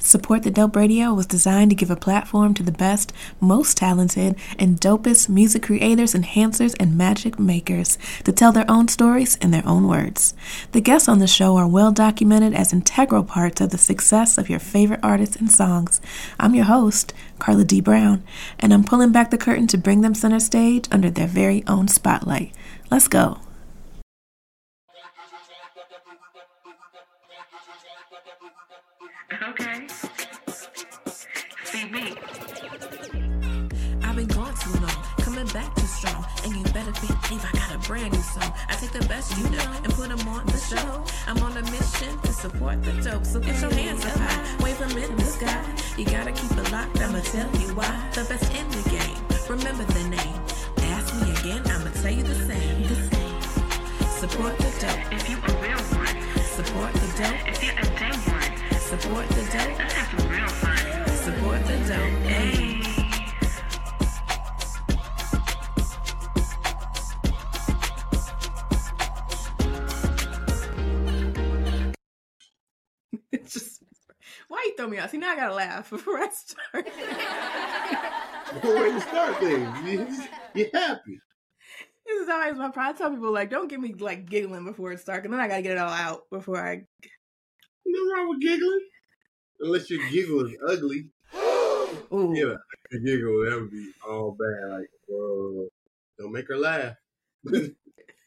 Support the Dope Radio was designed to give a platform to the best, most talented, and dopest music creators, enhancers, and magic makers to tell their own stories in their own words. The guests on the show are well documented as integral parts of the success of your favorite artists and songs. I'm your host, Carla D. Brown, and I'm pulling back the curtain to bring them center stage under their very own spotlight. Let's go. Okay. CB. I've been gone too long, coming back too strong, and you better believe I got a brand new song. I take the best you know and put them on the show. I'm on a mission to support the dope, so get your hands up high, wave them in the sky. You gotta keep it locked, I'ma tell you why. The best in the game, remember the name. Ask me again, I'ma tell you the same. The same. Support the dope, If you a real one. support the dope, If you're a day. Support the dope, Let's have some real fun. support the dope. Hey. Hey. It's just why you throw me out? See now I gotta laugh before I start. Good way to start things. You- You're happy. this is always my problem. I tell people like, don't get me like giggling before it starts, and then I gotta get it all out before I. Nothing wrong with giggling. Unless your giggle is ugly. Ooh, Yeah, a giggle, that would be all bad. Like, whoa, don't make her laugh. Do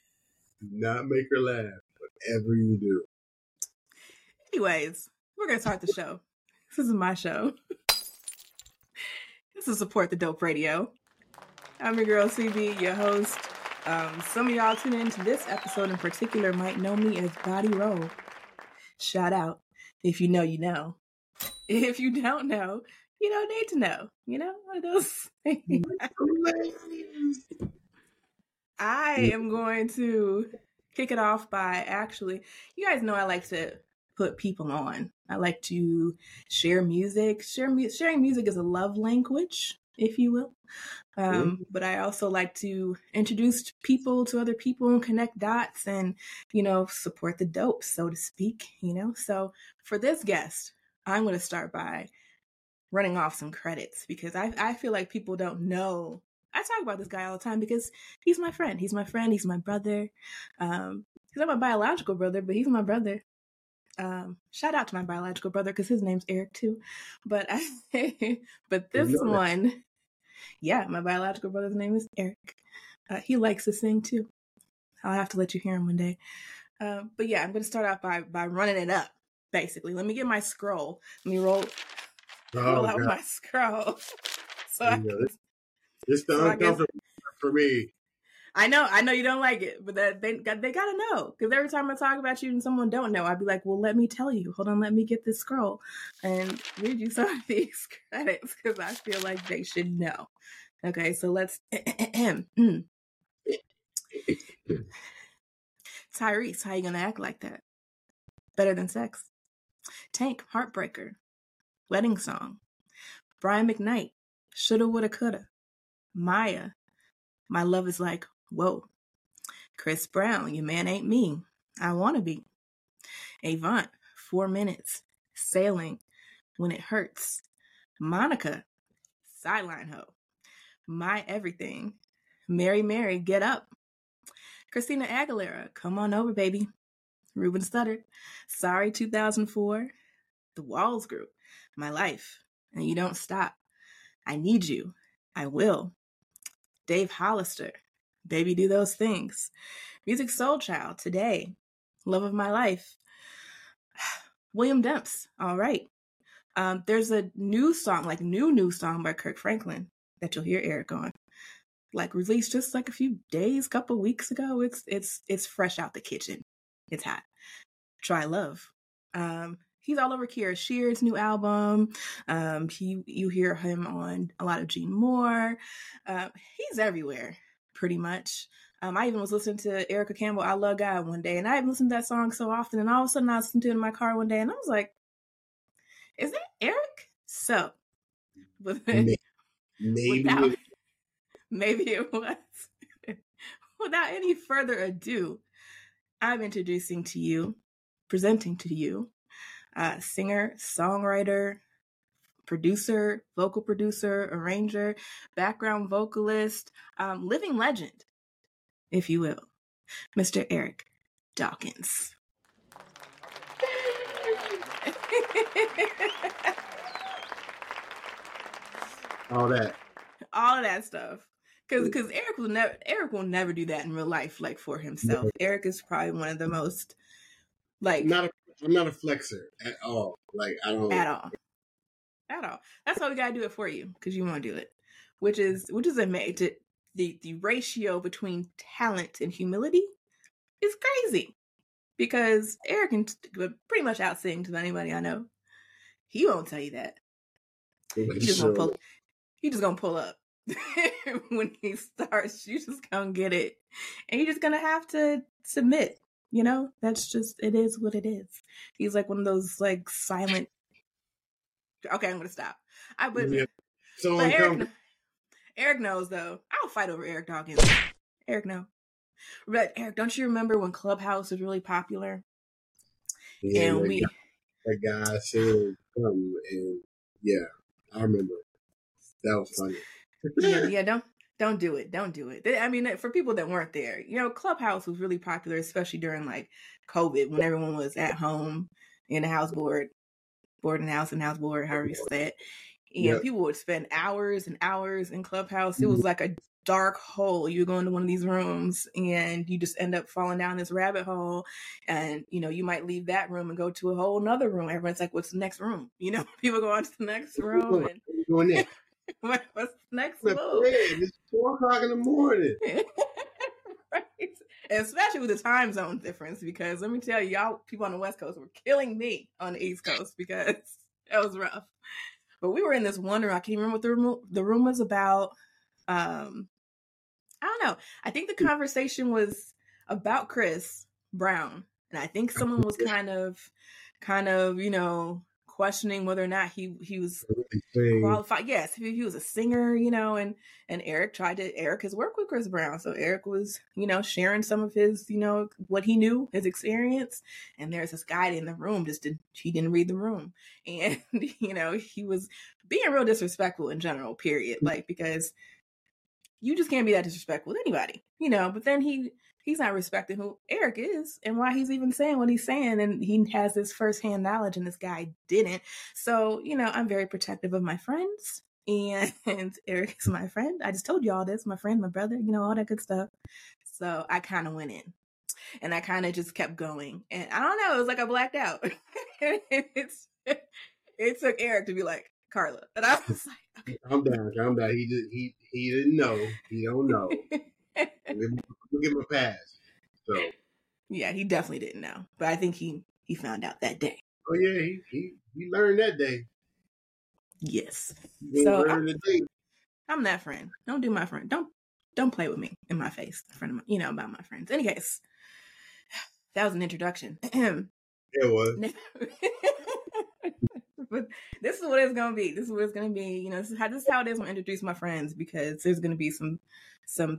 Not make her laugh. Whatever you do. Anyways, we're gonna start the show. This is my show. this is support the dope radio. I'm your girl CB, your host. Um, some of y'all tune into this episode in particular might know me as Body Roll. Shout out. If you know, you know. If you don't know, you don't need to know. You know, one of those things. I am going to kick it off by actually, you guys know I like to put people on. I like to share music. Share mu- sharing music is a love language, if you will. Um, But I also like to introduce people to other people and connect dots and, you know, support the dope, so to speak, you know? So for this guest, I'm going to start by running off some credits because I, I feel like people don't know. I talk about this guy all the time because he's my friend. He's my friend. He's my brother. Um, he's not my biological brother, but he's my brother. Um, shout out to my biological brother because his name's Eric too. But I, but this one, yeah, my biological brother's name is Eric. Uh, he likes to sing too. I'll have to let you hear him one day. Uh, but yeah, I'm going to start out by by running it up. Basically, let me get my scroll. Let me roll roll Oh, out God. my scroll. so Yeah, this- It's the So uncomfortable for me. I know, I know you don't like it, but that they they gotta know because every time I talk about you and someone don't know, I'd be like, "Well, let me tell you. Hold on, let me get this scroll and read you some of these credits because I feel like they should know." Okay, so let's. Mm. Tyrese, how you gonna act like that? Better than sex. Tank, heartbreaker. Wedding song. Brian McKnight, shoulda, woulda, coulda. Mya, my love is like, whoa. Chris Brown, your man ain't me. I want to be. Avant, four minutes. Sailing, when it hurts. Monica, sideline hoe. My everything. Mary Mary, get up. Christina Aguilera, come on over, baby. Ruben Studdard, sorry 2004. The Walls Group, my life. And you don't stop. I need you. I will. Dave Hollister, Baby Do Those Things. Musiq Soulchild, Today. Love of My Life. William Demps, All Right. Um, there's a new song, like new, new song by Kirk Franklin that you'll hear Eric on. Like released just like a few days, couple weeks ago. It's it's it's fresh out the kitchen. It's hot. Try Love. Um, he's all over Kierra Sheard's new album. Um, he you hear him on a lot of Gene Moore. Uh, he's everywhere, pretty much. Um, I even was listening to Erica Campbell, "I Love God" one day, and I haven't listened to that song so often. And all of a sudden, I listened to it in my car one day, and I was like, "Is that Eric?" So, but Maybe, maybe without, it- maybe it was. Without any further ado, I'm introducing to you, presenting to you, uh, singer, songwriter, producer, vocal producer, arranger, background vocalist, um, living legend, if you will, Mr. Eric Dawkins. All that. All of that stuff. Cause, cause Eric will never, Eric will never do that in real life, like for himself. Eric is probably one of the most, like, I'm not a, I'm not a flexer at all. Like I don't. at all at all. That's why we gotta do it for you because you want to do it. Which is which is amazing the the ratio between talent and humility is crazy. Because eric can pretty much out sing to anybody i know. He won't tell you that. He just gonna pull he just gonna pull up when he starts. You just gonna get it. And you're just gonna have to submit you know? That's just it is what it is. He's like one of those like silent okay i'm gonna stop i but, Yeah. So but eric, eric knows though i'll fight over eric dawkins eric no but eric don't you remember when clubhouse was really popular Yeah, and we that guy said come and yeah, I remember. That was funny. yeah, yeah, don't don't do it. Don't do it. I mean, for people that weren't there, you know, Clubhouse was really popular, especially during like COVID when everyone was at home in the house board, board and house and house board, however you say it. And Yep. people would spend hours and hours in Clubhouse. It was mm-hmm. like a dark hole. You go into one of these rooms and you just end up falling down this rabbit hole. And, you know, you might leave that room and go to a whole nother room. Everyone's like, what's the next room? You know, people go on to the next room and Doing that. what, what's the next move? It's four o'clock in the morning. especially with the time zone difference, because let me tell you, y'all people on the West Coast were killing me on the East Coast because that was rough. But we were in this one room. I can't remember what the room, the room was about. Um, I don't know. I think the conversation was about Chris Brown, and I think someone was kind of, kind of, you know, questioning whether or not he he was qualified. Yes, he, he was a singer, you know, and and Eric tried to. Eric has worked with Chris Brown, so Eric was, you know, sharing some of his, you know, what he knew, his experience. And there's this guy in the room just did he didn't read the room, and you know he was being real disrespectful in general. Period. Like because you just can't be that disrespectful with anybody, you know. But then he he's not respecting who Eric is and why he's even saying what he's saying, and he has this firsthand knowledge, and this guy didn't. So, you know, I'm very protective of my friends. And Eric is my friend. I just told you all this, my friend, my brother, you know, all that good stuff. So I kind of went in and I kind of just kept going. And I don't know, it was like I blacked out. it's, it took Eric to be like, Carla. And I was like, okay. Calm down, calm down. He did he he didn't know. He don't know. We'll give him a pass. So yeah, he definitely didn't know. But I think he, he found out that day. oh yeah, he he, he learned that day. Yes. He So, learned the day. I'm that friend. Don't do my friend. Don't don't play with me in my face. A friend of mine, you know about my friends. Any case, that was an introduction. It was. but this is what it's gonna be. This is what it's gonna be. You know, this is how this is how it is when I introduce my friends because there's gonna be some some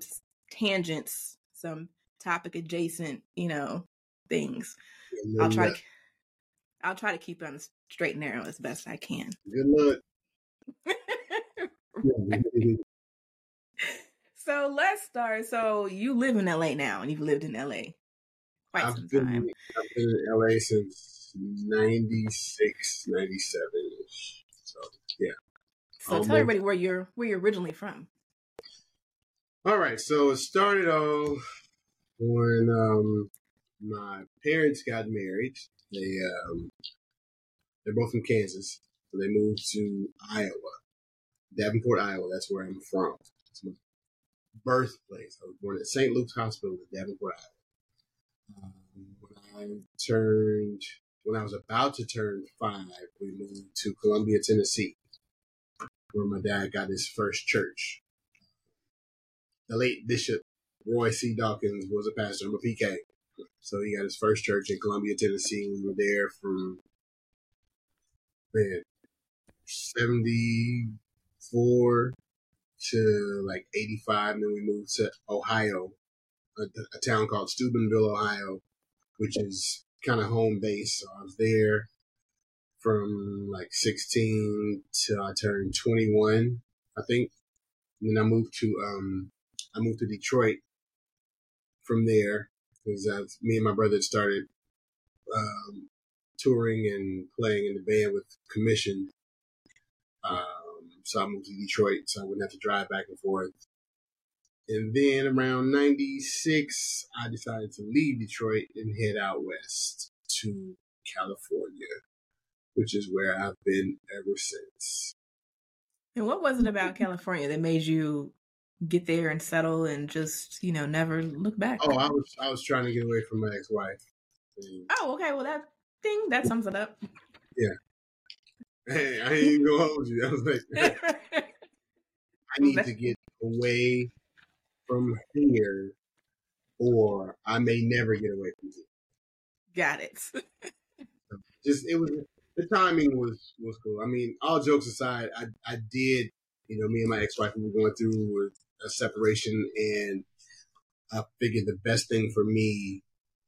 tangents, some topic adjacent, you know, things. I'll try to I'll try to keep it on the straight and narrow as best I can. Good luck. so let's start. So you live in LA now, and you've lived in LA quite I've some been, time. I've been in LA since 96, 97 ish. So yeah. So I'll tell everybody where you're where you're originally from. All right, so it started off when um, my parents got married. They um, they're both from Kansas, so they moved to Iowa, Davenport, Iowa. That's where I'm from. It's my birthplace. I was born at St. Luke's Hospital in Davenport, Iowa. Um, when I turned, when I was about to turn five, we moved to Columbia, Tennessee, where my dad got his first church the late Bishop Roy C. Dawkins was a pastor. I'm a PK. So he got his first church in Columbia, Tennessee. We were there from, man, 74 to like 85. And then we moved to Ohio, a, a town called Steubenville, Ohio, which is kind of home base. So I was there from like 16 till I turned 21, I think. And then I moved to um, I moved to Detroit from there because me and my brother had started um, touring and playing in the band with Commission. Um, so I moved to Detroit, so I wouldn't have to drive back and forth. And then around '96, I decided to leave Detroit and head out west to California, which is where I've been ever since. And what was it about California that made you get there and settle and just, you know, never look back? Oh, I was I was trying to get away from my ex-wife. Oh, okay. Well, that thing that sums it up. Yeah. Hey, I ain't even gonna hold you. I was like, I need to get away from here, or I may never get away from here. Got it. Just it was the timing was was cool. I mean, all jokes aside, I I did you know me and my ex wife we were going through a separation, and I figured the best thing for me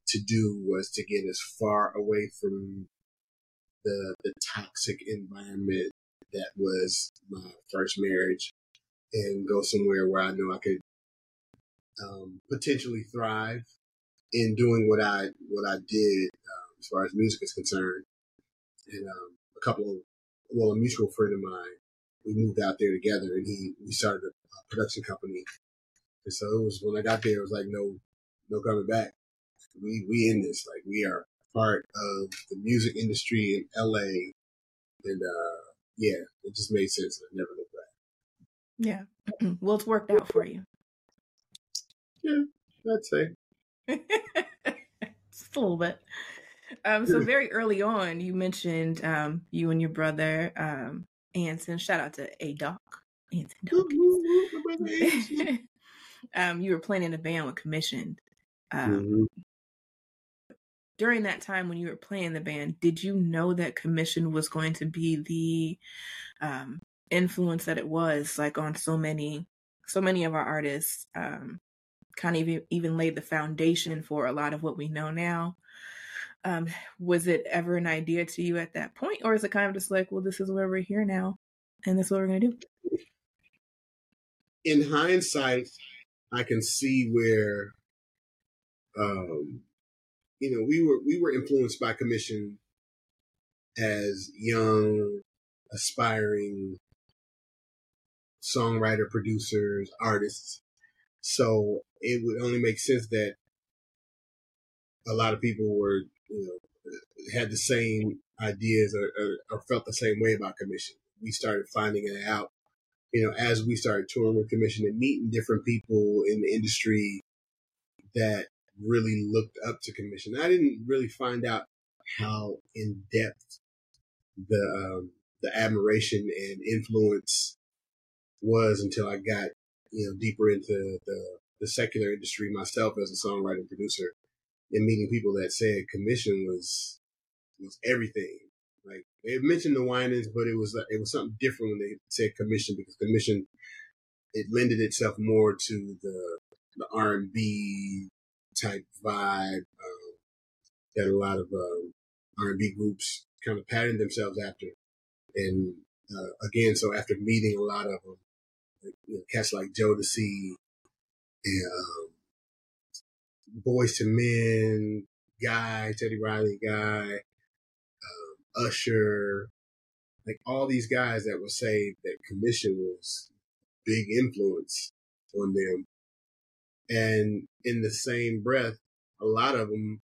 to do was to get as far away from the the toxic environment that was my first marriage and go somewhere where I know I could um, potentially thrive in doing what I what I did um, as far as music is concerned. And um, a couple of well, a mutual friend of mine, we moved out there together, and he we started a, a production company. And so it was when I got there, it was like no no coming back. We we in this like we are part of the music industry in LA, and uh, yeah, it just made sense. I never looked back. Yeah, well, it's worked out for you. Yeah, I'd say. Just a little bit. Um, so very early on, you mentioned um, you and your brother um, Anson. Shout out to A Doc Anson Dawkins. um, you were playing in a band with Commissioned. Um, mm-hmm. During that time when you were playing the band, did you know that Commission was going to be the um, influence that it was, like on so many, so many of our artists? Um, kind of even, even laid the foundation for a lot of what we know now. Um, was it ever an idea to you at that point, or is it kind of just like, well, this is where we're here now, and this is what we're going to do? In hindsight, I can see where, um, you know, we were we were influenced by commission as young, aspiring songwriter, producers, artists. So it would only make sense that a lot of people were, you know, had the same ideas or, or, or, felt the same way about commission. We started finding it out, you know, as we started touring with commission and meeting different people in the industry that really looked up to commission. I didn't really find out how in depth the um, the admiration and influence was until I got you know deeper into the the secular industry myself as a songwriter producer and meeting people that said commission was was everything. Like they mentioned the Winans, but it was like, it was something different when they said commission because commission it lended itself more to the the R and B type vibe um, that a lot of um, R and B groups kind of patterned themselves after. And uh, again, so after meeting a lot of them, like, you know, cats like Jodeci, and um, Boyz II Men, Guy, Teddy Riley, Guy, um, Usher, like all these guys that would say that Commission was big influence on them. And in the same breath, a lot of them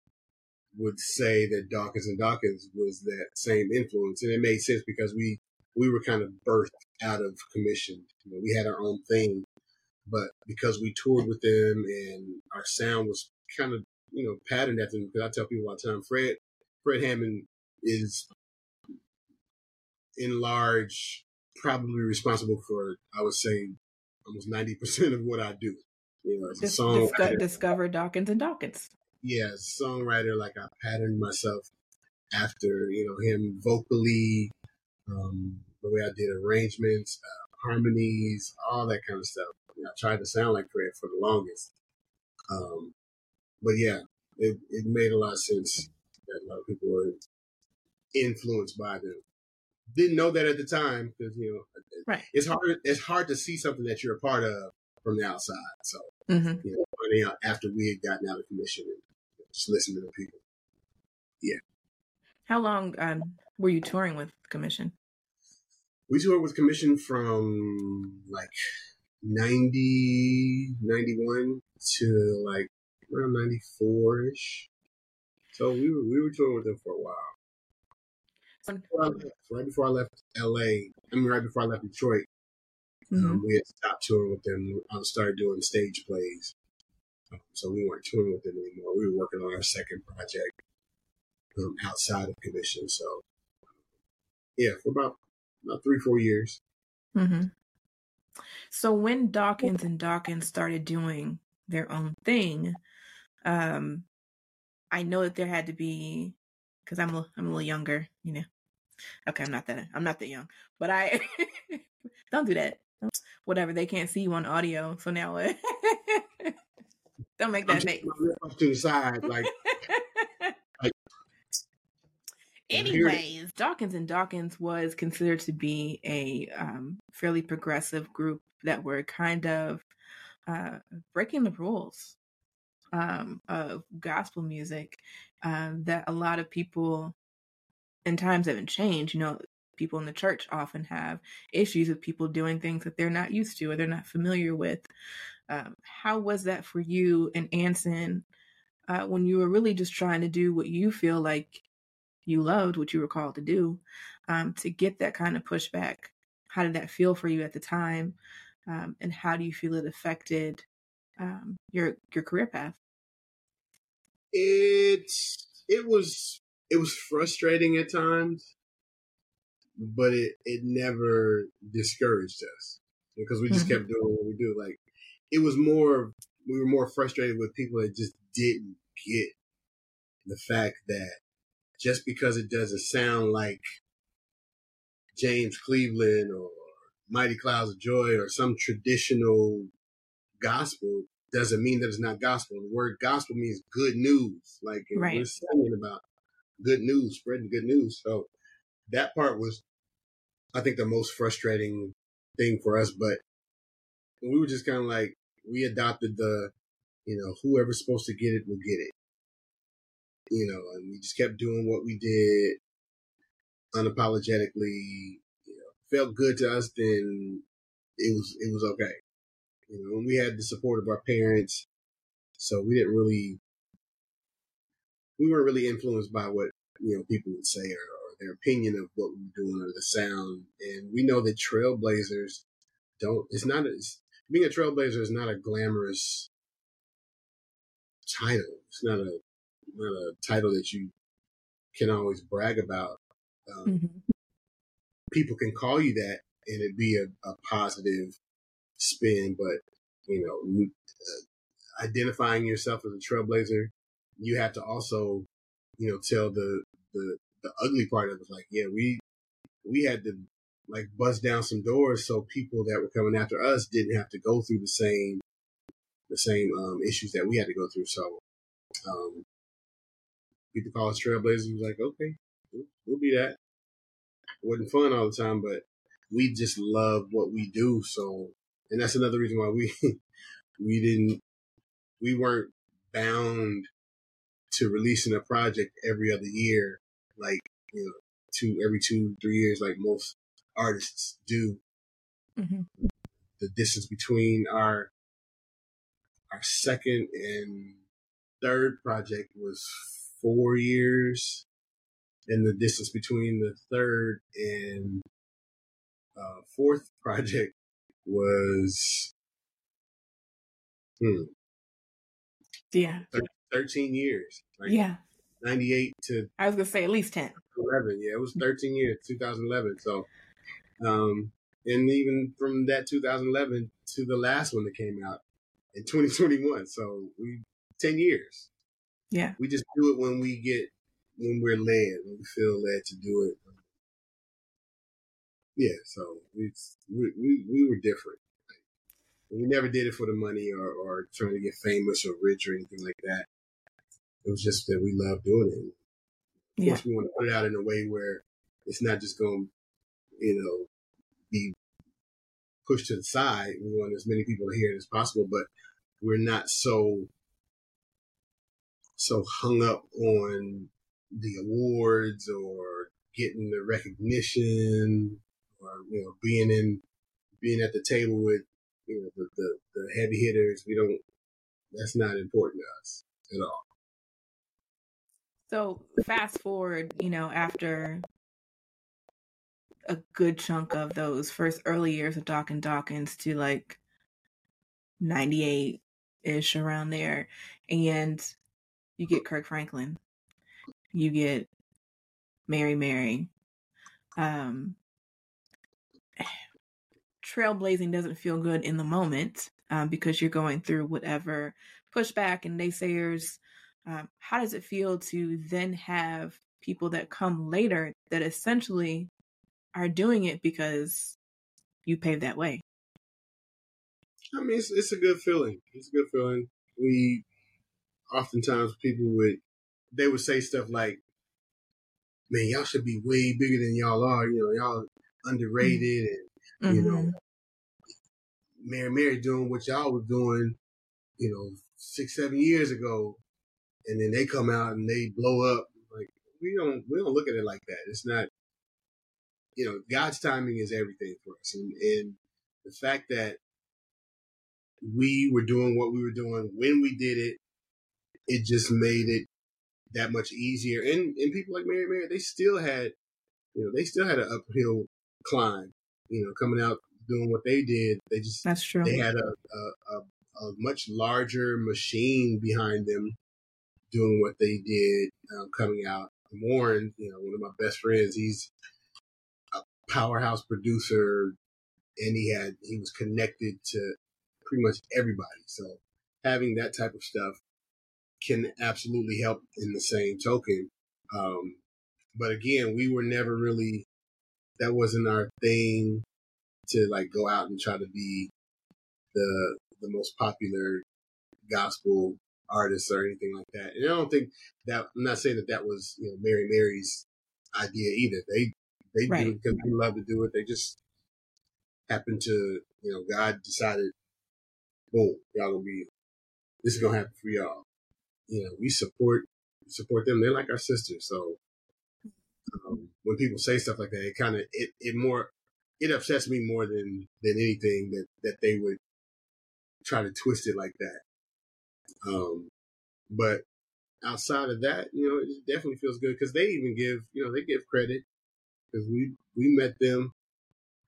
would say that Dawkins and Dawkins was that same influence. And it made sense because we, we were kind of birthed out of commission. You know, we had our own thing but because we toured with them and our sound was kind of, you know, patterned after them, because I tell people all the time, Fred, Fred Hammond is in large probably responsible for, I would say, almost 90% of what I do. You know, as a Dis- songwriter. discover Dawkins and Dawkins. Yeah, as a songwriter, like I patterned myself after, you know, him vocally, um, the way I did arrangements, uh, harmonies, all that kind of stuff. I tried to sound like Fred for the longest. Um, but yeah, it, it made a lot of sense that a lot of people were influenced by them. Didn't know that at the time because you know Right. it's hard. It's hard to see something that you're a part of from the outside. So Mm-hmm. you know, finding out after we had gotten out of commission and just listening to the people. Yeah. How long um, were you touring with Commission? We toured with commission from like 90, 91 to like around 94 ish. So we were, we were touring with them for a while. So- Before I left- right before I left LA, I mean, right before I left Detroit, Mhm. um, we had stopped touring with them. I started doing stage plays. Um, So we weren't touring with them anymore. We were working on our second project um, outside of commission. So, yeah, for about about three, four years. Mm-hmm. So when Dawkins and Dawkins started doing their own thing, um, I know that there had to be because I'm a, I'm a little younger, you know. Okay, I'm not that I'm not that young, but I don't do that. Whatever they can't see you on audio, so now what? don't make that gonna off to the side, like like- Anyways, Dawkins and Dawkins was considered to be a um, fairly progressive group that were kind of uh, breaking the rules um, of gospel music um, that a lot of people in times haven't changed. You know, people in the church often have issues with people doing things that they're not used to or they're not familiar with. Um, how was that for you and Anson uh, when you were really just trying to do what you feel like you loved, what you were called to do, um, to get that kind of pushback? How did that feel for you at the time? Um, and how do you feel it affected um, your your career path? it's it was it was frustrating at times, but it it never discouraged us because we just Mhm. kept doing what we do. Like it was more we were more frustrated with people that just didn't get the fact that just because it doesn't sound like James Cleveland or Mighty Clouds of Joy or some traditional gospel doesn't mean that it's not gospel. The word gospel means good news. Like Right. we're singing about good news, spreading good news. So that part was, I think, the most frustrating thing for us. But we were just kind of like we adopted the, you know, whoever's supposed to get it will get it. You know, and we just kept doing what we did unapologetically. You know, felt good to us. Then it was it was okay. You know, and we had the support of our parents, so we didn't really, we weren't really influenced by what you know people would say or, or their opinion of what we were doing or the sound. And we know that trailblazers don't. It's not a, it's, being a trailblazer is not a glamorous title. It's not a not a title that you can always brag about. Um, Mm-hmm. people can call you that and it be a, a positive spin, but you know, uh, identifying yourself as a trailblazer, you have to also, you know, tell the the the ugly part of it. Like, yeah, we we had to like bust down some doors so people that were coming after us didn't have to go through the same the same um, issues that we had to go through. So, um, people call us trailblazers. Like, okay, we'll, we'll be that. It wasn't fun all the time, but we just love what we do. So, and that's another reason why we we didn't we weren't bound to releasing a project every other year, like you know, two every two three years, like most artists do. hmm The distance between our our second and third project was four years, and the distance between the third and uh, fourth project was hmm, Yeah, thirteen years. Like yeah. ninety eight to I was gonna say at least ten. 11. Yeah, it was 13 years, 2011. So, um, and even from that 2011 to the last one that came out in 2021. So we 10 years. Yeah. We just do it when we get when we're led, when we feel led to do it. Yeah, so we we we, we were different. We never did it for the money or, or trying to get famous or rich or anything like that. It was just that we loved doing it. Yeah. course, we want to put it out in a way where it's not just going to, you know, be pushed to the side. We want as many people to hear it as possible, but we're not so so hung up on the awards or getting the recognition or you know being in being at the table with you know the, the, the heavy hitters. We don't. That's not important to us at all. So fast forward, you know, after a good chunk of those first early years of Doc and Dawkins to like 98 ish around there. And you get Kirk Franklin. You get Mary Mary. Um trailblazing doesn't feel good in the moment um, because you're going through whatever pushback and naysayers um, how does it feel to then have people that come later that essentially are doing it because you paved that way? I mean, it's, it's a good feeling. It's a good feeling. We oftentimes people would they would say stuff like, "Man, y'all should be way bigger than y'all are. You know, y'all underrated, and you mm-hmm. know. Mary Mary doing what y'all was doing, you know, six seven years ago, and then they come out and they blow up. Like we don't we don't look at it like that. It's not. You know, God's timing is everything for us, and, and the fact that we were doing what we were doing when we did it, it just made it that much easier. And and people like Mary Mary, they still had, you know, they still had an uphill climb. You know, coming out doing what they did, they just That's true. they had a, a, a, a much larger machine behind them doing what they did um, coming out. Warryn, you know, one of my best friends, he's a powerhouse producer and he had, he was connected to pretty much everybody. So having that type of stuff can absolutely help in the same token. Um, but again, we were never really, that wasn't our thing to like go out and try to be the the most popular gospel artist or anything like that. And I don't think that I'm not saying that that was you know Mary Mary's idea either. They they do Right. it because they love to do it. They just happened to you know God decided, boom, y'all gonna be this is gonna happen for y'all. You know, we support support them. They're like our sisters. So um, when people say stuff like that, it kind of it, it more it upsets me more than than anything that that they would try to twist it like that. Um, but outside of that, you know, it definitely feels good because they even give you know they give credit because we we met them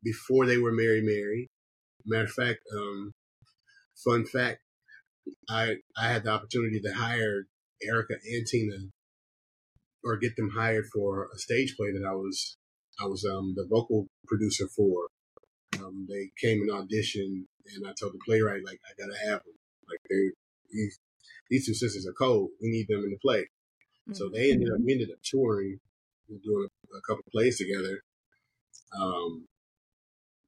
before they were Mary Mary. Matter of fact, um, fun fact, I I had the opportunity to hire Erica and Tina or get them hired for a stage play that I was I was um the vocal producer for. Um, they came and auditioned, and I told the playwright like I gotta have them. Like they these these two sisters are cold. We need them in the play. So Mm-hmm. they ended up we ended up touring, doing a, a couple plays together. Um,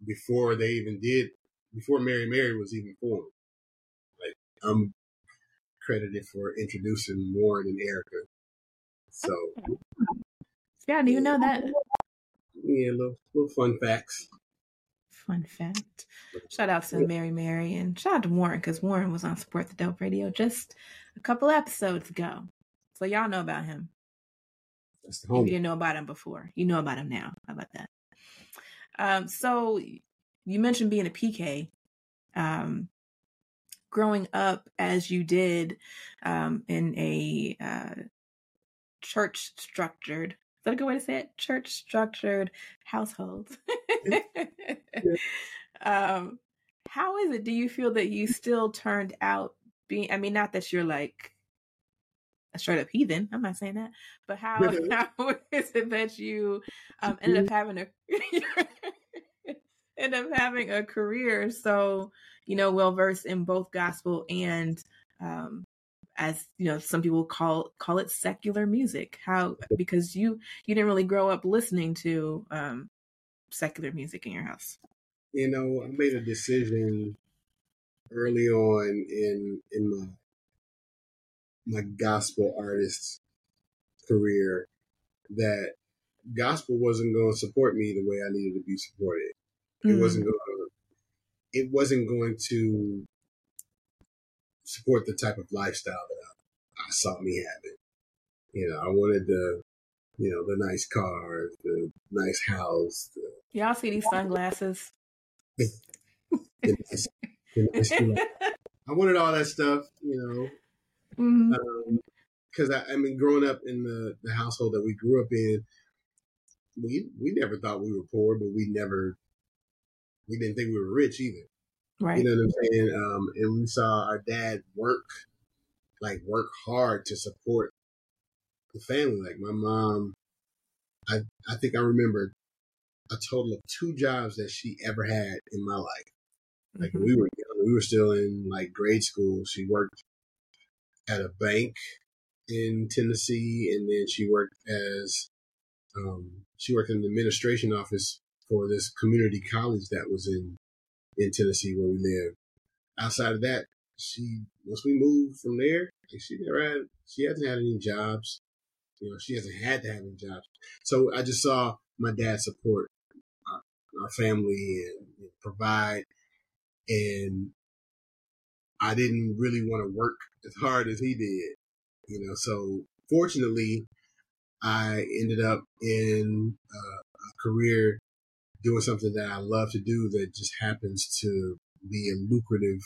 before they even did, before Mary Mary was even formed. Like I'm credited for introducing Warryn and Erica. So Yeah, I didn't even know that. yeah, little little fun facts. Fun fact. Shout out to Mary Mary and shout out to Warryn because Warryn was on Support the Dope Radio just a couple episodes ago. So y'all know about him. That's the If you didn't know about him before, you know about him now. How about that? Um, so you mentioned being a PK. Um, growing up as you did um, in a uh, church structured, is that a good way to say it? Church structured household. um, how is it? Do you feel that you still turned out being? I mean, not that you're like a straight up heathen. I'm not saying that, but how how is it that you um, ended up having a end up having a career so you know well versed in both gospel and um, as you know some people call call it secular music how because you you didn't really grow up listening to um, secular music in your house You know, I made a decision early on in in my my gospel artist career that gospel wasn't going to support me the way I needed to be supported. It Mm. wasn't going to. It wasn't going to support the type of lifestyle that I, I saw me having. You know, I wanted the, you know, the nice car, the nice house, the, Y'all see these sunglasses? the nice, the nice I wanted all that stuff, you know. Mm-hmm. Um, because I, I mean, growing up in the, the household that we grew up in, we we never thought we were poor, but we never we didn't think we were rich either. Right. You know what I'm saying? Um, and we saw our dad work, like work hard to support the family. Like my mom, I I think I remember a total of two jobs that she ever had in my life. Like Mhm. when we were young, we were still in like grade school. She worked at a bank in Tennessee, and then she worked as um, she worked in the administration office for this community college that was in in Tennessee where we live. Outside of that, she once we moved from there, she never had she hasn't had any jobs. You know, she hasn't had to have any jobs. So I just saw my dad support our, our family and, and provide, and I didn't really want to work as hard as he did. You know, so fortunately, I ended up in uh, a career doing something that I love to do that just happens to be a lucrative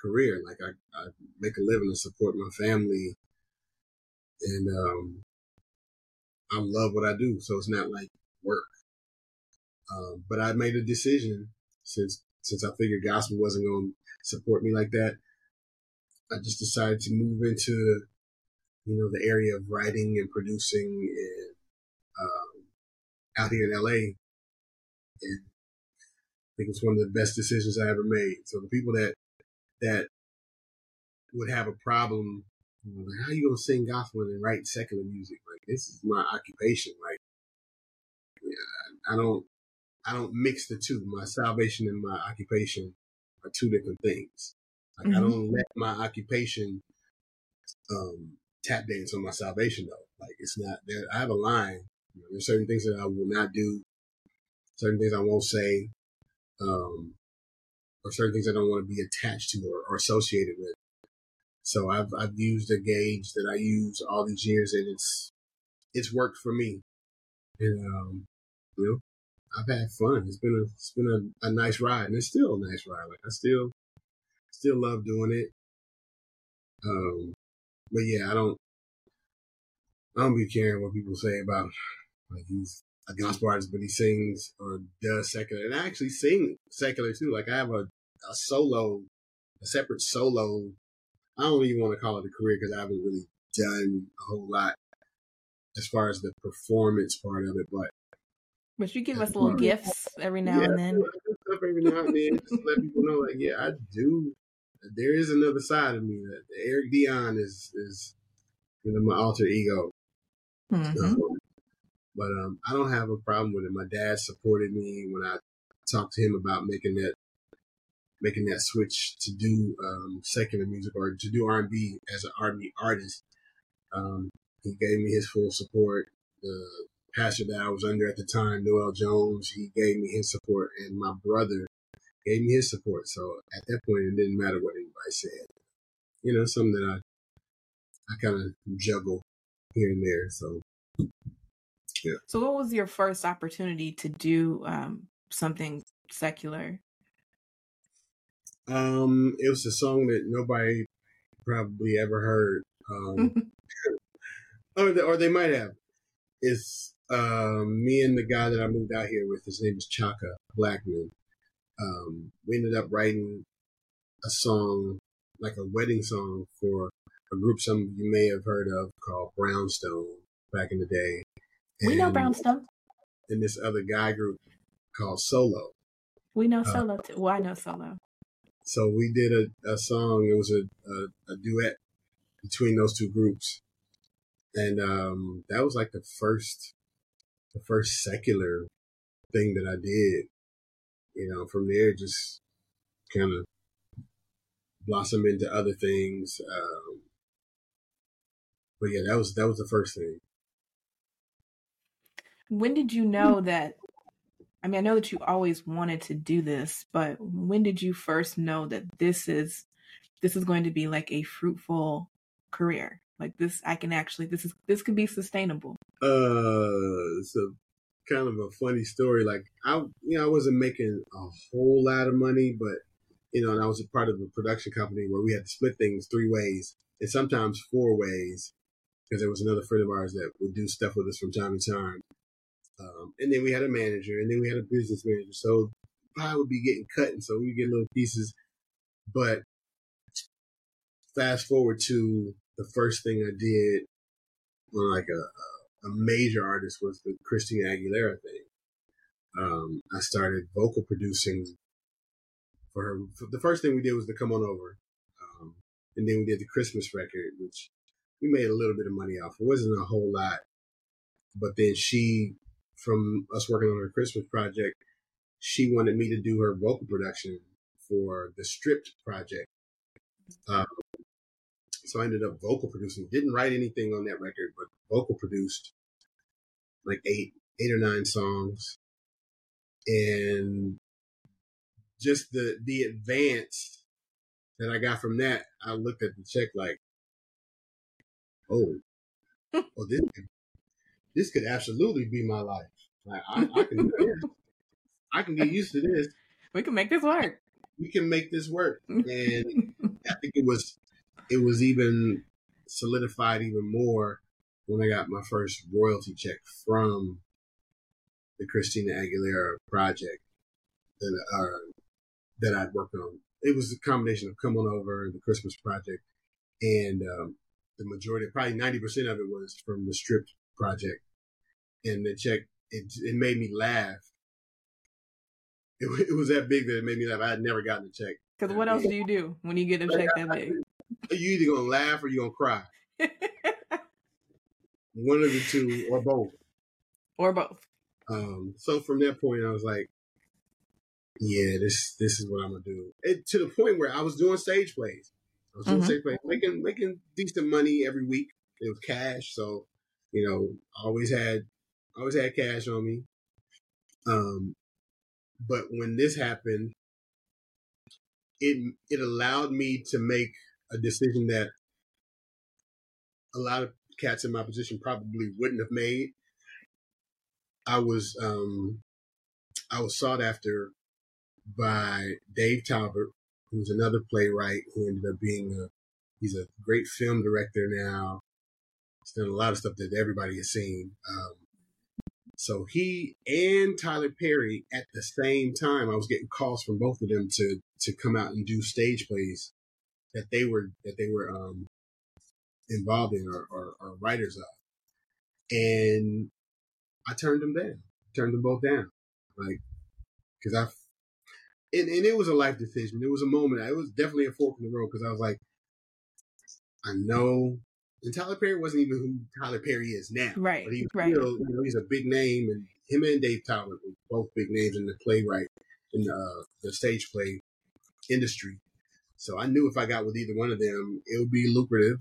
career. Like I, I make a living to support my family and um, I love what I do. So it's not like work. Um, but I made a decision since since I figured gospel wasn't going to support me like that. I just decided to move into you know the area of writing and producing and um, out here in LA. And I think it's one of the best decisions I ever made. So the people that that would have a problem, you know, like, how you gonna sing gospel and write secular music? Like this is my occupation. Like yeah, I don't I don't mix the two. My salvation and my occupation are two different things. Like I Mhm. don't let my occupation um, tap dance on my salvation though. Like it's not there. I have a line. You know, there's certain things that I will not do, certain things I won't say, um, or certain things I don't want to be attached to or, or associated with. So I've I've used a gauge that I use all these years, and it's it's worked for me. And um, you know, I've had fun. It's been a it's been a, a nice ride, and it's still a nice ride. Like I still still love doing it. Um, but yeah, I don't I don't be caring what people say about like he's a gospel artist, but he sings or does secular, and I actually sing secular too. Like I have a a solo, a separate solo. I don't even want to call it a career because I haven't really done a whole lot as far as the performance part of it, but But you give us little gifts every now yeah, and then. I do stuff every now and then just let people know, like, yeah, I do. There is another side of me that Eric Dion is is you know my alter ego. Mhm. Um, but um, I don't have a problem with it. My dad supported me when I talked to him about making that making that switch to do um, secular music or to do R and B as an R and B artist. Um, he gave me his full support. The pastor that I was under at the time, Noel Jones, he gave me his support, and my brother gave me his support. So at that point, it didn't matter what anybody said. You know, something that I I kind of juggle here and there. So So, what was your first opportunity to do um, something secular? Um, it was a song that nobody probably ever heard. Um, or, they, or they might have. It's um, me and the guy that I moved out here with. His name is Chaka Blackman. Um, we ended up writing a song, like a wedding song, for a group some of you may have heard of called Brownstone back in the day. We know Brownstone. And this other guy group called Solo. We know uh, Solo too. Well, I know Solo. So we did a, a song. It was a, a, a duet between those two groups, and um, that was like the first, the first secular thing that I did. You know, from there just kind of blossom into other things. Um, but yeah, that was that was the first thing. When did you know that? I mean, I know that you always wanted to do this, but when did you first know that this is this is going to be like a fruitful career? Like this, I can actually this is this could be sustainable. Uh, it's a kind of a funny story. Like I, you know, I wasn't making a whole lot of money, but you know, and I was a part of a production company where we had to split things three ways and sometimes four ways because there was another friend of ours that would do stuff with us from time to time. Um, and then we had a manager, and then we had a business manager. So pie would be getting cut, and so we get little pieces. But fast forward to the first thing I did on like a, a major artist was the Christina Aguilera thing. Um, I started vocal producing for her. The first thing we did was to come on over, um, and then we did the Christmas record, which we made a little bit of money off. It wasn't a whole lot, but then she, from us working on her Christmas project, she wanted me to do her vocal production for the Stripped project. Um, so I ended up vocal producing. Didn't write anything on that record, but vocal produced like eight, eight or nine songs, and just the the advance that I got from that, I looked at the check like, oh, oh this this could absolutely be my life. Like I, I can. I can get used to this. We can make this work. We can make this work, and I think it was it was even solidified even more when I got my first royalty check from the Christina Aguilera project that uh, that I'd worked on. It was a combination of Come On Over and the Christmas project, and um, the majority, probably ninety percent of it, was from the Stripped project. And the check, it it made me laugh. It, it was that big that it made me laugh. I had never gotten a check. Because what else do you do when you get a check that big? You either gonna laugh or you gonna cry. One of the two, or both. or both. Um, so from that point, I was like, "Yeah, this this is what I'm gonna do." It, to the point where I was doing stage plays. I was doing Mhm. stage plays, making making decent money every week. It was cash, so you know, I always had always had cash on me. Um, but when this happened, it it allowed me to make a decision that a lot of cats in my position probably wouldn't have made. I was um I was sought after by Dave Talbot, who's another playwright who ended up being a he's a great film director now. He's done a lot of stuff that everybody has seen. Um, so he and Tyler Perry at the same time, I was getting calls from both of them to to come out and do stage plays that they were that they were um, involved in or, or, or writers of, and I turned them down. Turned them both down, like because I and, and it was a life decision. It was a moment. It was definitely a fork in the road because I was like, I know. And Tyler Perry wasn't even who Tyler Perry is now. Right, But he was right. still, you know, he's a big name, and him and Dave Talbot were both big names in the playwright in the, uh, the stage play industry. So I knew if I got with either one of them, it would be lucrative,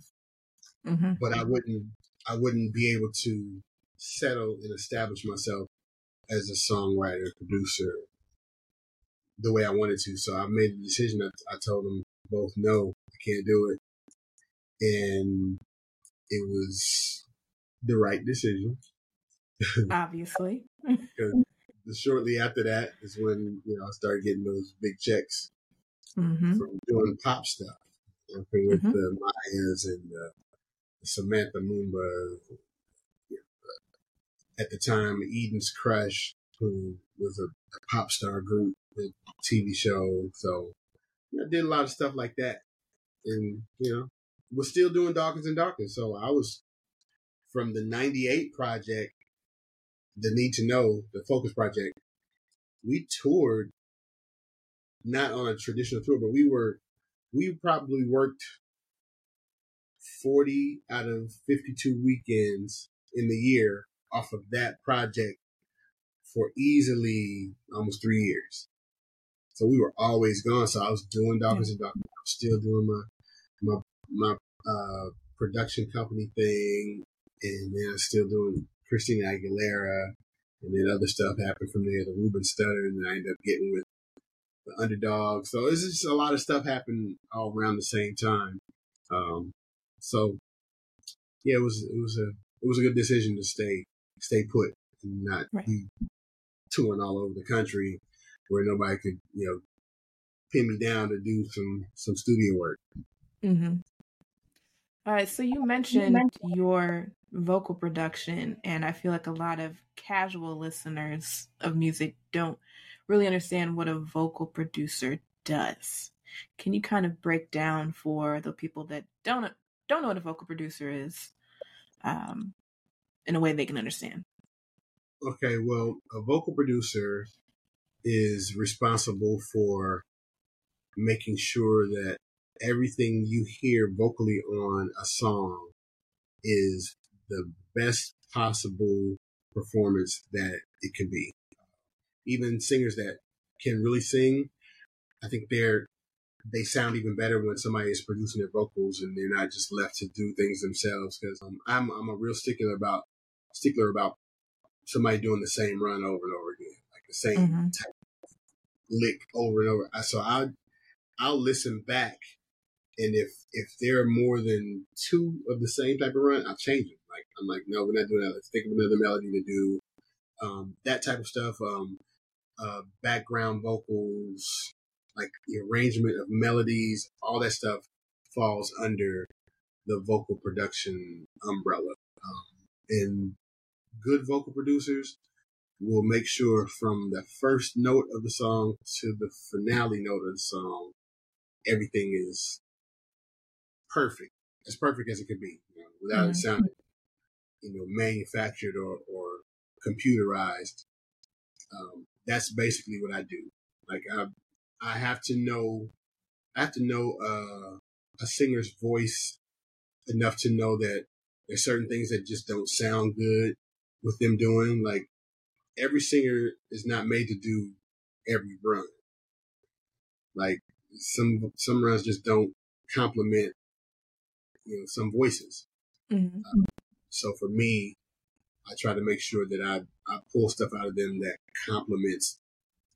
hmm but I wouldn't, I wouldn't be able to settle and establish myself as a songwriter, producer, the way I wanted to. So I made the decision. I, I told them both, no, I can't do it, and it was the right decision. Obviously. Shortly after that is when you know I started getting those big checks hmm from doing pop stuff, working with Mhm. the Myas and uh, Samantha Mumba. At the time, Eden's Crush, who was a, pop star group, TV show. So you know, I did a lot of stuff like that, and you know, was still doing Dawkins and Dawkins. So I was from the '98 project, the Need to Know, the Focus project. We toured not on a traditional tour, but we were we probably worked 40 out of 52 weekends in the year off of that project for easily almost three years. So we were always gone. So I was doing Dawkins and Dawkins. I was still doing my my uh, production company thing, and then I was still doing Christina Aguilera. and then other stuff happened from there. The Ruben Studdard, and then I ended up getting with the underdog. So it's just a lot of stuff happened all around the same time. Um, so yeah, it was it was a it was a good decision to stay stay put and not Right. be touring all over the country where nobody could you know pin me down to do some some studio work. Mm-hmm. All right, so you mentioned your vocal production, and I feel like a lot of casual listeners of music don't really understand what a vocal producer does. Can you kind of break down for the people that don't don't know what a vocal producer is, um, in a way they can understand? Okay, well, a vocal producer is responsible for making sure that everything you hear vocally on a song is the best possible performance that it can be. Even singers that can really sing, I think they're they sound even better when somebody is producing their vocals and they're not just left to do things themselves. Because um, I'm I'm a real stickler about stickler about somebody doing the same run over and over again, like the same Mhm. type of lick over and over. So I I'll listen back, and if if there are more than two of the same type of run, I'll change it. Like I'm like, no, we're not doing that. Let's think of another melody to do. Um, that type of stuff. Um, uh, background vocals, like the arrangement of melodies, all that stuff falls under the vocal production umbrella. Um, and good vocal producers will make sure from the first note of the song to the finale note of the song, everything is perfect, as perfect as it could be, you know, without Mhm. it sounding, you know, manufactured or, or computerized. Um, that's basically what I do. Like I, I have to know, I have to know uh, a singer's voice enough to know that there's certain things that just don't sound good with them doing. Like every singer is not made to do every run. Like some some runs just don't complement you know some voices. Mhm. So for me, I try to make sure that I I pull stuff out of them that complements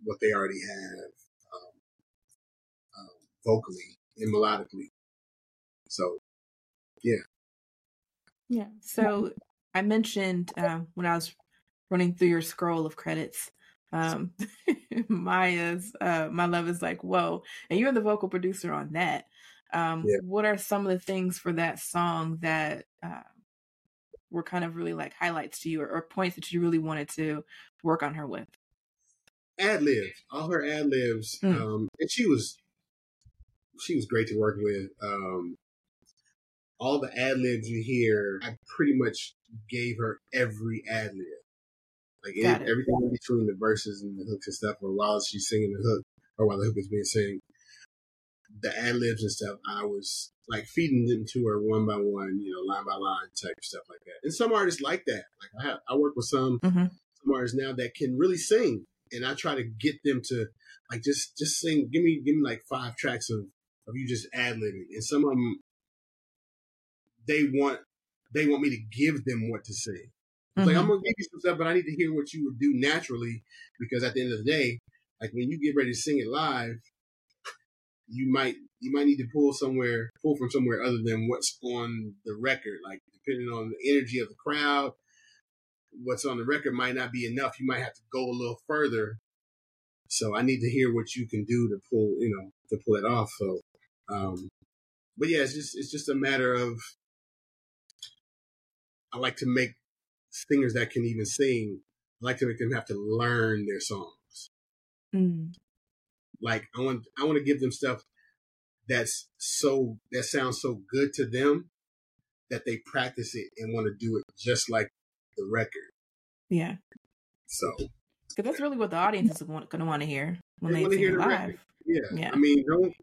what they already have um, um, vocally and melodically. So Yeah. Yeah. So I mentioned um, when I was running through your scroll of credits, um, Mya's uh, "My Love" is like, whoa, and you're the vocal producer on that. Um, Yeah. What are some of the things for that song that uh, were kind of really like highlights to you, or, or points that you really wanted to work on her with? ad libs, all her ad libs, Mm. um, and she was she was great to work with. Um, all the ad libs you hear, I pretty much gave her every ad lib, like it- everything in between the verses and the hooks and stuff, or while she's singing the hook, or while the hook is being sung. The ad libs and stuff, I was like feeding them to her one by one, you know, line by line type of stuff like that. And some artists like that. Like I, have, I work with some Mhm. some artists now that can really sing, and I try to get them to like just just sing. Give me give me like five tracks of of you just ad libbing, and some of them they want they want me to give them what to sing. It's Like I'm gonna give you some stuff, but I need to hear what you would do naturally because at the end of the day, like when you get ready to sing it live, you might you might need to pull somewhere pull from somewhere other than what's on the record. Like depending on the energy of the crowd, what's on the record might not be enough. You might have to go a little further. So I need to hear what you can do to pull, you know, to pull it off. So, um, but yeah, it's just it's just a matter of I like to make singers that can even sing. I like to make them have to learn their songs. Mm. Like I want I want to give them stuff that's so that sounds so good to them that they practice it and want to do it just like the record. Yeah, So because that's really what the audience is going to want to hear when They they, hear it the live. record. yeah, Yeah. I mean don't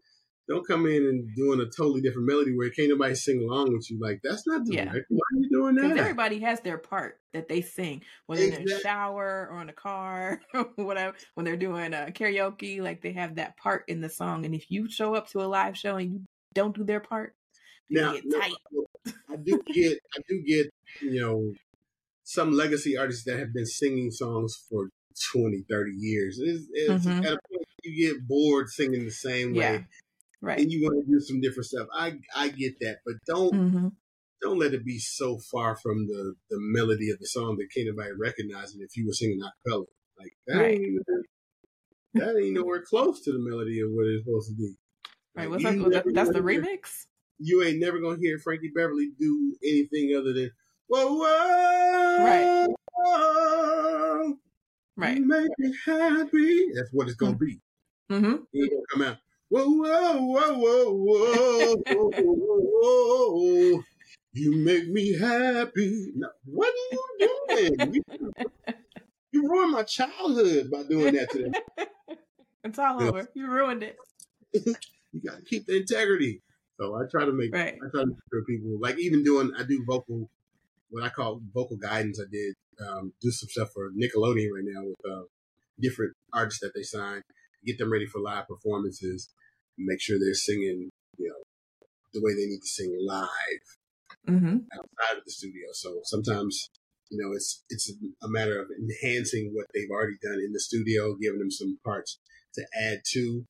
don't come in and doing a totally different melody where can't nobody sing along with you. Like that's not the Yeah. record. Why are you doing that? Because everybody has their part that they sing, whether they're in the shower or in the car or whatever. When they're doing uh, karaoke, like they have that part in the song. And if you show up to a live show and you don't do their part, now, get no, tight. I do get I do get you know some legacy artists that have been singing songs for 20, 30 years. It's, it's Mhm. at a point you get bored singing the same way, Yeah. Right. and you want to do some different stuff. I I get that, but don't hmm don't let it be so far from the the melody of the song that can't nobody recognize it if you were singing a cappella. Like that Right. ain't that ain't nowhere close to the melody of what it's supposed to be. Right. Like, What's that? was that- never That's the hear- remix. You ain't never gonna hear Frankie Beverly do anything other than whoa whoa Right. whoa, Right. make me happy. That's what it's gonna be. Mm-hmm. Ain't gonna come out. Whoa, whoa, whoa, whoa, whoa, whoa, whoa, whoa. You make me happy. No, what are you doing? You, you ruined my childhood by doing that to them. It's all over. You ruined it. You gotta keep the integrity. So I try to make Right. I try to make sure people like even doing I do vocal what I call vocal guidance. I did um, do some stuff for Nickelodeon right now with uh, different artists that they sign, get them ready for live performances, make sure they're singing, you know, the way they need to sing live mm-hmm. outside of the studio. So sometimes, you know, it's it's a matter of enhancing what they've already done in the studio, giving them some parts to add to,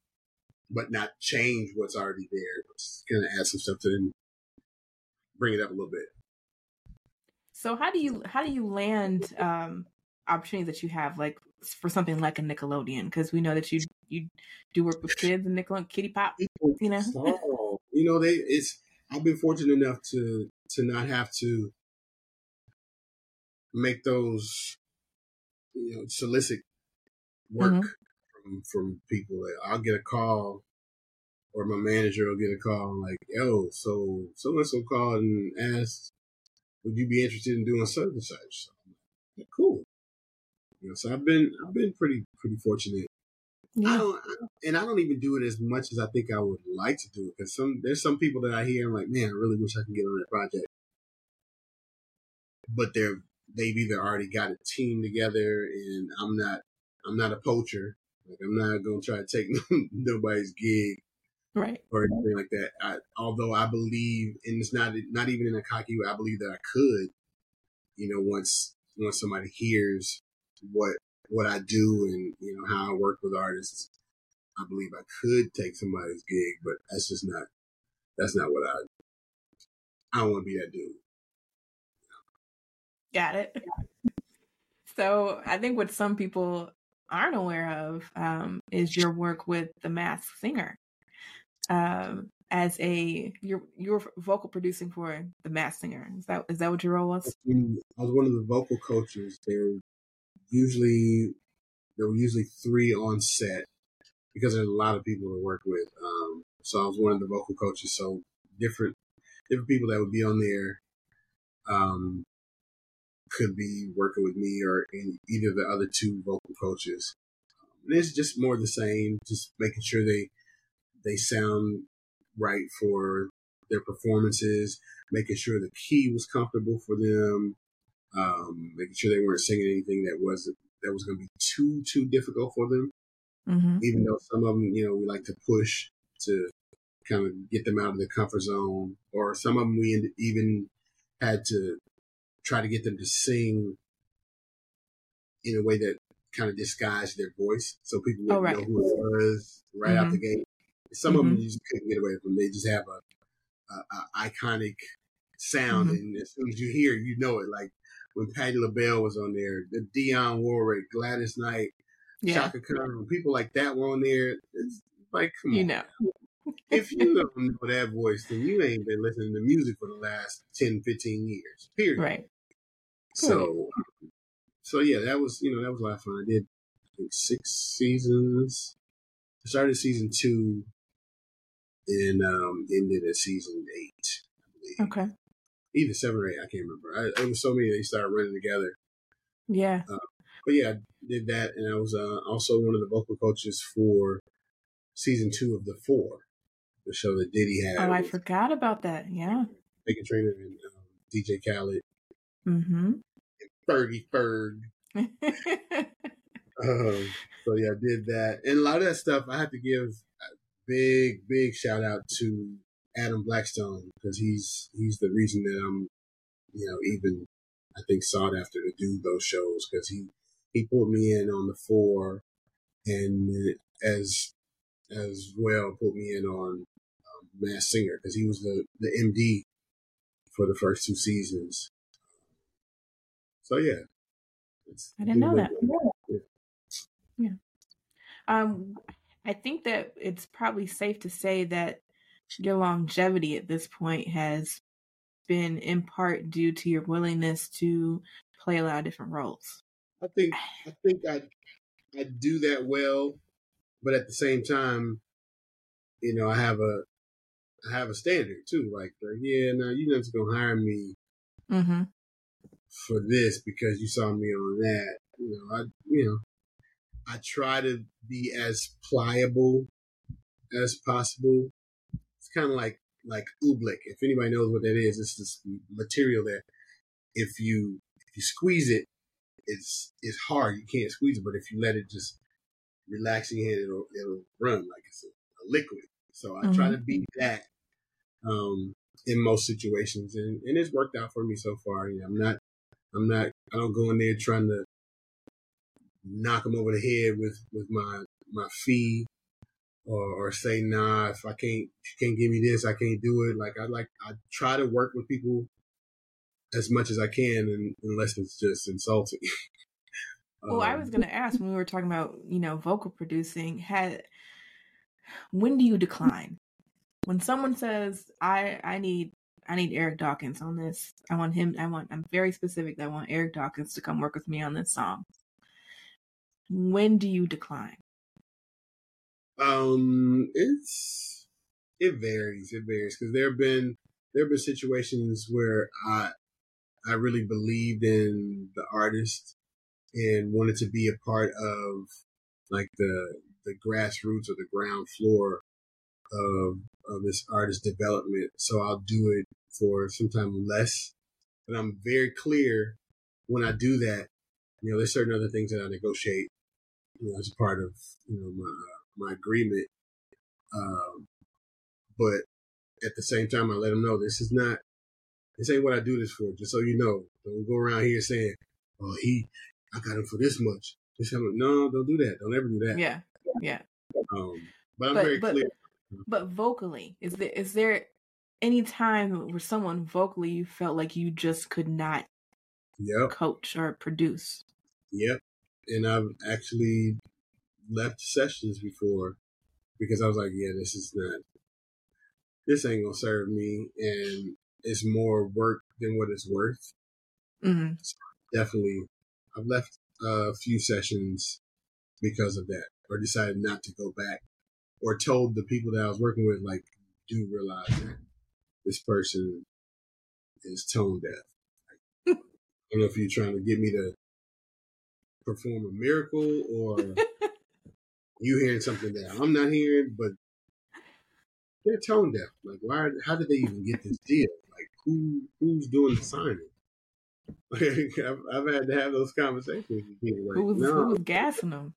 but not change what's already there. Just kind of add some stuff to and bring it up a little bit. So how do you how do you land um opportunities that you have like for something like a Nickelodeon? Because we know that you you do work with kids and Nickelodeon Kidz Bop. You know? saw- you know, they it's. I've been fortunate enough to to not have to make those, you know, solicit work Mhm. from from people. Like, I'll get a call, or my manager will get a call like, "Yo, so so and so called and asked, would you be interested in doing such and such?" So, I'm like, yeah, cool. You know, so I've been I've been pretty pretty fortunate Yeah. I don't- and I don't even do it as much as I think I would like to do it. Because some there's some people that I hear, I'm like, man, I really wish I could get on that project. But they're they've either already got a team together, and I'm not I'm not a poacher. Like I'm not gonna try to take nobody's gig Right. or anything like that. I, although I believe, and it's not not even in a cocky way, I believe that I could. You know, once once somebody hears what what I do and you know how I work with artists, I believe I could take somebody's gig, but that's just not that's not what I. I don't want to be that dude. Got it. So I think what some people aren't aware of um, is your work with the Masked Singer. Um, as a you're you're vocal producing for the Masked Singer. Is that is that what your role was? I was one of the vocal coaches. There usually there were usually three on set because there's a lot of people to work with. Um, so I was one of the vocal coaches. So different different people that would be on there um, could be working with me or in either of the other two vocal coaches. And it's just more the same, just making sure they they sound right for their performances, making sure the key was comfortable for them, um, making sure they weren't singing anything that wasn't that was going to be too too difficult for them. Mm-hmm. Even though some of them, you know, we like to push to kind of get them out of their comfort zone, or some of them we even had to try to get them to sing in a way that kind of disguised their voice, so people wouldn't Oh, right. know who it was right out the gate. Some of them you just couldn't get away from. They just have a, a, a iconic sound, Mhm. and as soon as you hear, it, you know it. Like when Patti LaBelle was on there, the Dionne Warwick, Gladys Knight, Yeah, Chaka Khan, people like that were on there. It's like, come you on. know. if you don't know that voice, then you ain't been listening to music for the last 10, 15 years. Period. Right. So, so yeah, that was you know that was a lot of fun. I did I think, six seasons. I started season two, and um, ended at season eight. I believe. Okay. Either seven or eight, I can't remember. I, it was so many they started running together. Yeah. But yeah, I did that, and I was uh, also one of the vocal coaches for season two of the Four, the show that Diddy had. Oh, I forgot about that. Yeah. Meghan Trainor and um, DJ Khaled, Mm-hmm. Fergie Ferg. Um, so yeah, I did that, and a lot of that stuff I have to give a big, big shout out to Adam Blackstone because he's he's the reason that I'm, you know, even I think sought after to do those shows because he he put me in on the four, and as as well put me in on um, Masked Singer because he was the the MD for the first two seasons. So yeah, I didn't know that. yeah. Um, I think that it's probably safe to say that your longevity at this point has been in part due to your willingness to play a lot of different roles. I think I think I I do that well, but at the same time, you know, I have a I have a standard too. Like, like yeah, now you're not just gonna hire me Mm-hmm. for this because you saw me on that. You know, I you know, I try to be as pliable as possible. It's kind of like like oobleck. If anybody knows what that is, it's this material that if you if you squeeze it, it's it's hard. You can't squeeze it, but if you let it just relax in your hand, it'll it'll run like it's a, a liquid. So I try Mhm. to be that um, in most situations, and, and it's worked out for me so far. You know, I'm not I'm not I don't go in there trying to knock them over the head with with my my fee or or say nah if I can't if you can't give me this I can't do it. Like I like I try to work with people as much as I can, and, unless it's just insulting. Well, I Um, was going to ask when we were talking about, you know, vocal producing, had when do you decline? When someone says, "I I need I need Eric Dawkins on this. I want him I want I'm very specific that I want Eric Dawkins to come work with me on this song." When do you decline? Um, it's it varies. It varies because there have been there have been situations where I I really believed in the artist and wanted to be a part of like the the grassroots or the ground floor of of this artist development. So I'll do it for sometimes less, but I'm very clear when I do that. You know, there's certain other things that I negotiate. You know, as part of you know my my agreement. Um, but at the same time, I let them know this is not, this ain't what I do this for. Just so you know, don't go around here saying, "Oh, he, I got him for this much." Just tell him, no, don't do that. Don't ever do that. Yeah. Yeah. Um, but I'm But- very but- clear. But vocally, is there is there any time where someone vocally you felt like you just could not Yep, coach or produce? yep. And I've actually left sessions before because I was like, yeah, this is not, this ain't gonna serve me, and it's more work than what it's worth. hmm definitely I've left a few sessions because of that or decided not to go back or told the people that I was working with like do realize that this person is tone deaf. Like, I don't know if you're trying to get me to perform a miracle or you hearing something that I'm not hearing, but they're tone deaf. Like why how did they even get this deal? Like who who's doing the signing? Like, I've, I've had to have those conversations with people. Like, who was no, who was gassing them?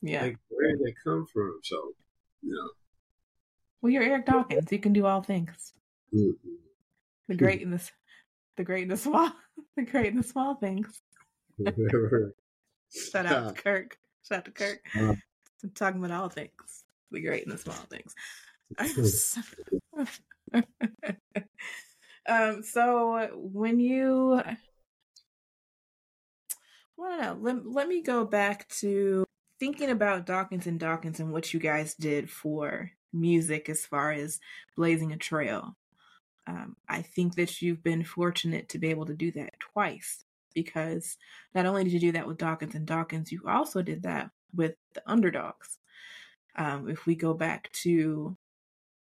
Yeah. like where did that come from? So, you well, you're Eric Dawkins. You can do all things. know, The great and the the great and the small, the great and the small things. mm-hmm. Shout out to Kirk. Shout out to Kirk. Uh. I'm talking about all things. The great and the small things. um. So when you, well. Let Let me go back to thinking about Dawkins and Dawkins and what you guys did for music as far as blazing a trail. Um, I think that you've been fortunate to be able to do that twice because not only did you do that with Dawkins and Dawkins, you also did that with the underdogs. Um, if we go back to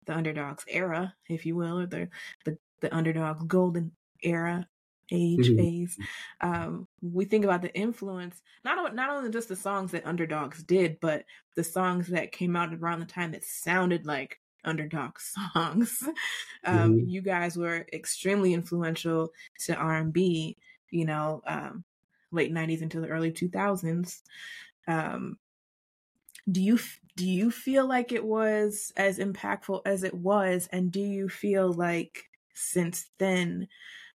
the underdogs era, if you will, or the the, the underdogs golden era age Mhm. phase, um, we think about the influence not not only just the songs that underdogs did, but the songs that came out around the time that sounded like underdog songs. um, Mhm. You guys were extremely influential to R and B. You know, um, late '90s into the early 2000s. Um, do you do you feel like it was as impactful as it was, and do you feel like since then,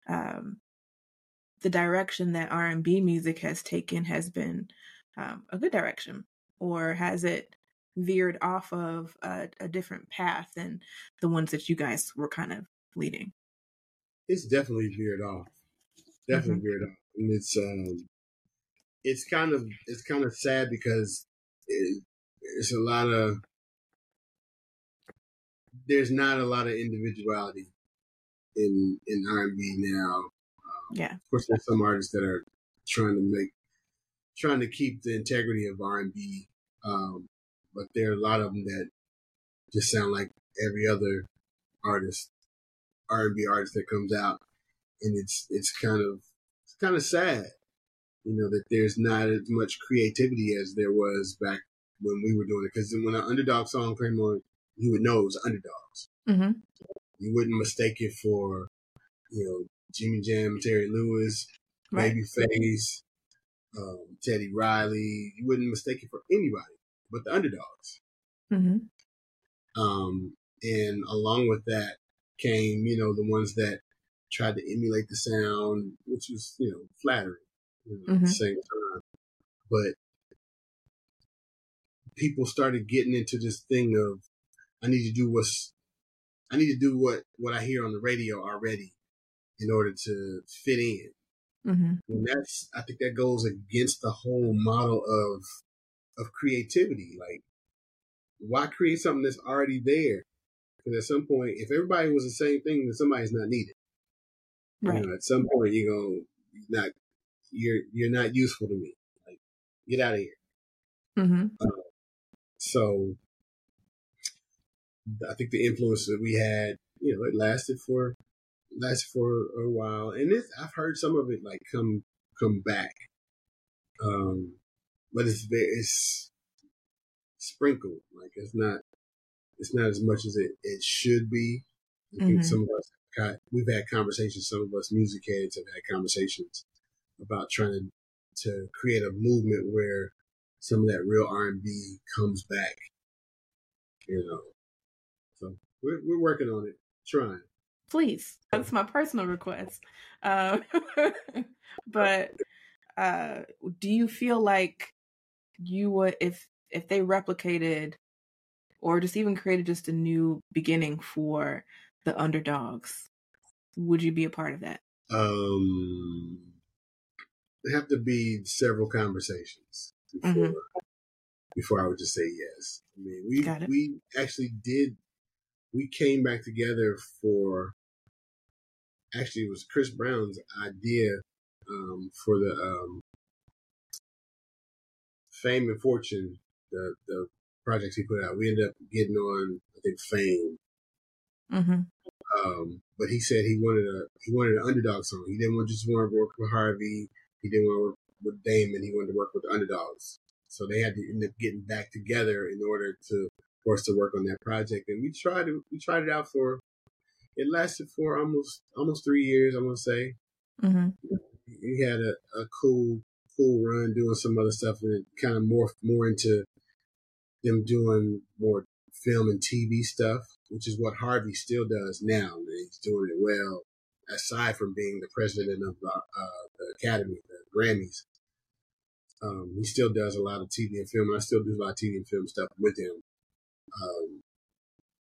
um, the direction that R and B music has taken has been um, a good direction, or has it veered off of a, a different path than the ones that you guys were kind of leading? It's definitely veered off. Definitely veered off, and it's um, it's kind of it's kind of sad because it, it's a lot of there's not a lot of individuality in in R and B now. Yeah. Of course, there's some artists that are trying to make trying to keep the integrity of R and B, um, but there are a lot of them that just sound like every other artist, R and B artist that comes out, and it's it's kind of it's kind of sad, you know, that there's not as much creativity as there was back when we were doing it. Because when an underdog song came on, you would know it was underdogs. Mm-hmm. You wouldn't mistake it for, you know, Jimmy Jam, Terry Lewis, Right. Babyface, um, Teddy Riley. You wouldn't mistake it for anybody but the underdogs. Mm-hmm. Um, and along with that came, you know, the ones that tried to emulate the sound, which was, you know, flattering you know, at the Mhm. same time. But people started getting into this thing of, I need to do what's, I need to do what, what I hear on the radio already in order to fit in. Mm-hmm. And that's, I think that goes against the whole model of, of creativity. Like, why create something that's already there? Because at some point, if everybody was the same thing, then somebody's not needed. Right. You know, at some point, you're to not, you're, you're not useful to me. Like, get out of here. Mm-hmm. So, I think the influence that we had, you know, it lasted for, lasted for a while. And it's, I've heard some of it like come, come back. Um, but it's very, it's sprinkled. Like it's not, it's not as much as it, it should be. I think Mhm. some of us got, we've had conversations, some of us music heads have had conversations about trying to, to create a movement where some of that real R&B comes back, you know. So we're, we're working on it, trying. Please. That's my personal request. Uh, but uh, do you feel like you would if if they replicated or just even created just a new beginning for the underdogs, would you be a part of that? Um, have to be several conversations before, Mhm. before I would just say yes. I mean, we we actually did. We came back together for. Actually, it was Chris Brown's idea um, for the um, Fame and Fortune, the the projects he put out. We ended up getting on, I think, Fame. Mm-hmm. Um, but he said he wanted a he wanted an underdog song. He didn't want just want to work with Harvey. He didn't want to work with Damon. He wanted to work with the underdogs. So they had to end up getting back together in order to for us to work on that project. And we tried it. We tried it out for. It lasted for almost almost three years. I'm gonna say Mm-hmm. we had a, a cool cool run doing some other stuff, and it kind of morphed more into them doing more film and TV stuff, which is what Harvey still does now. and He's doing it well, aside from being the president of the, uh, the Academy, Grammys. Um, he still does a lot of TV and film, and I still do a lot of TV and film stuff with him. Um,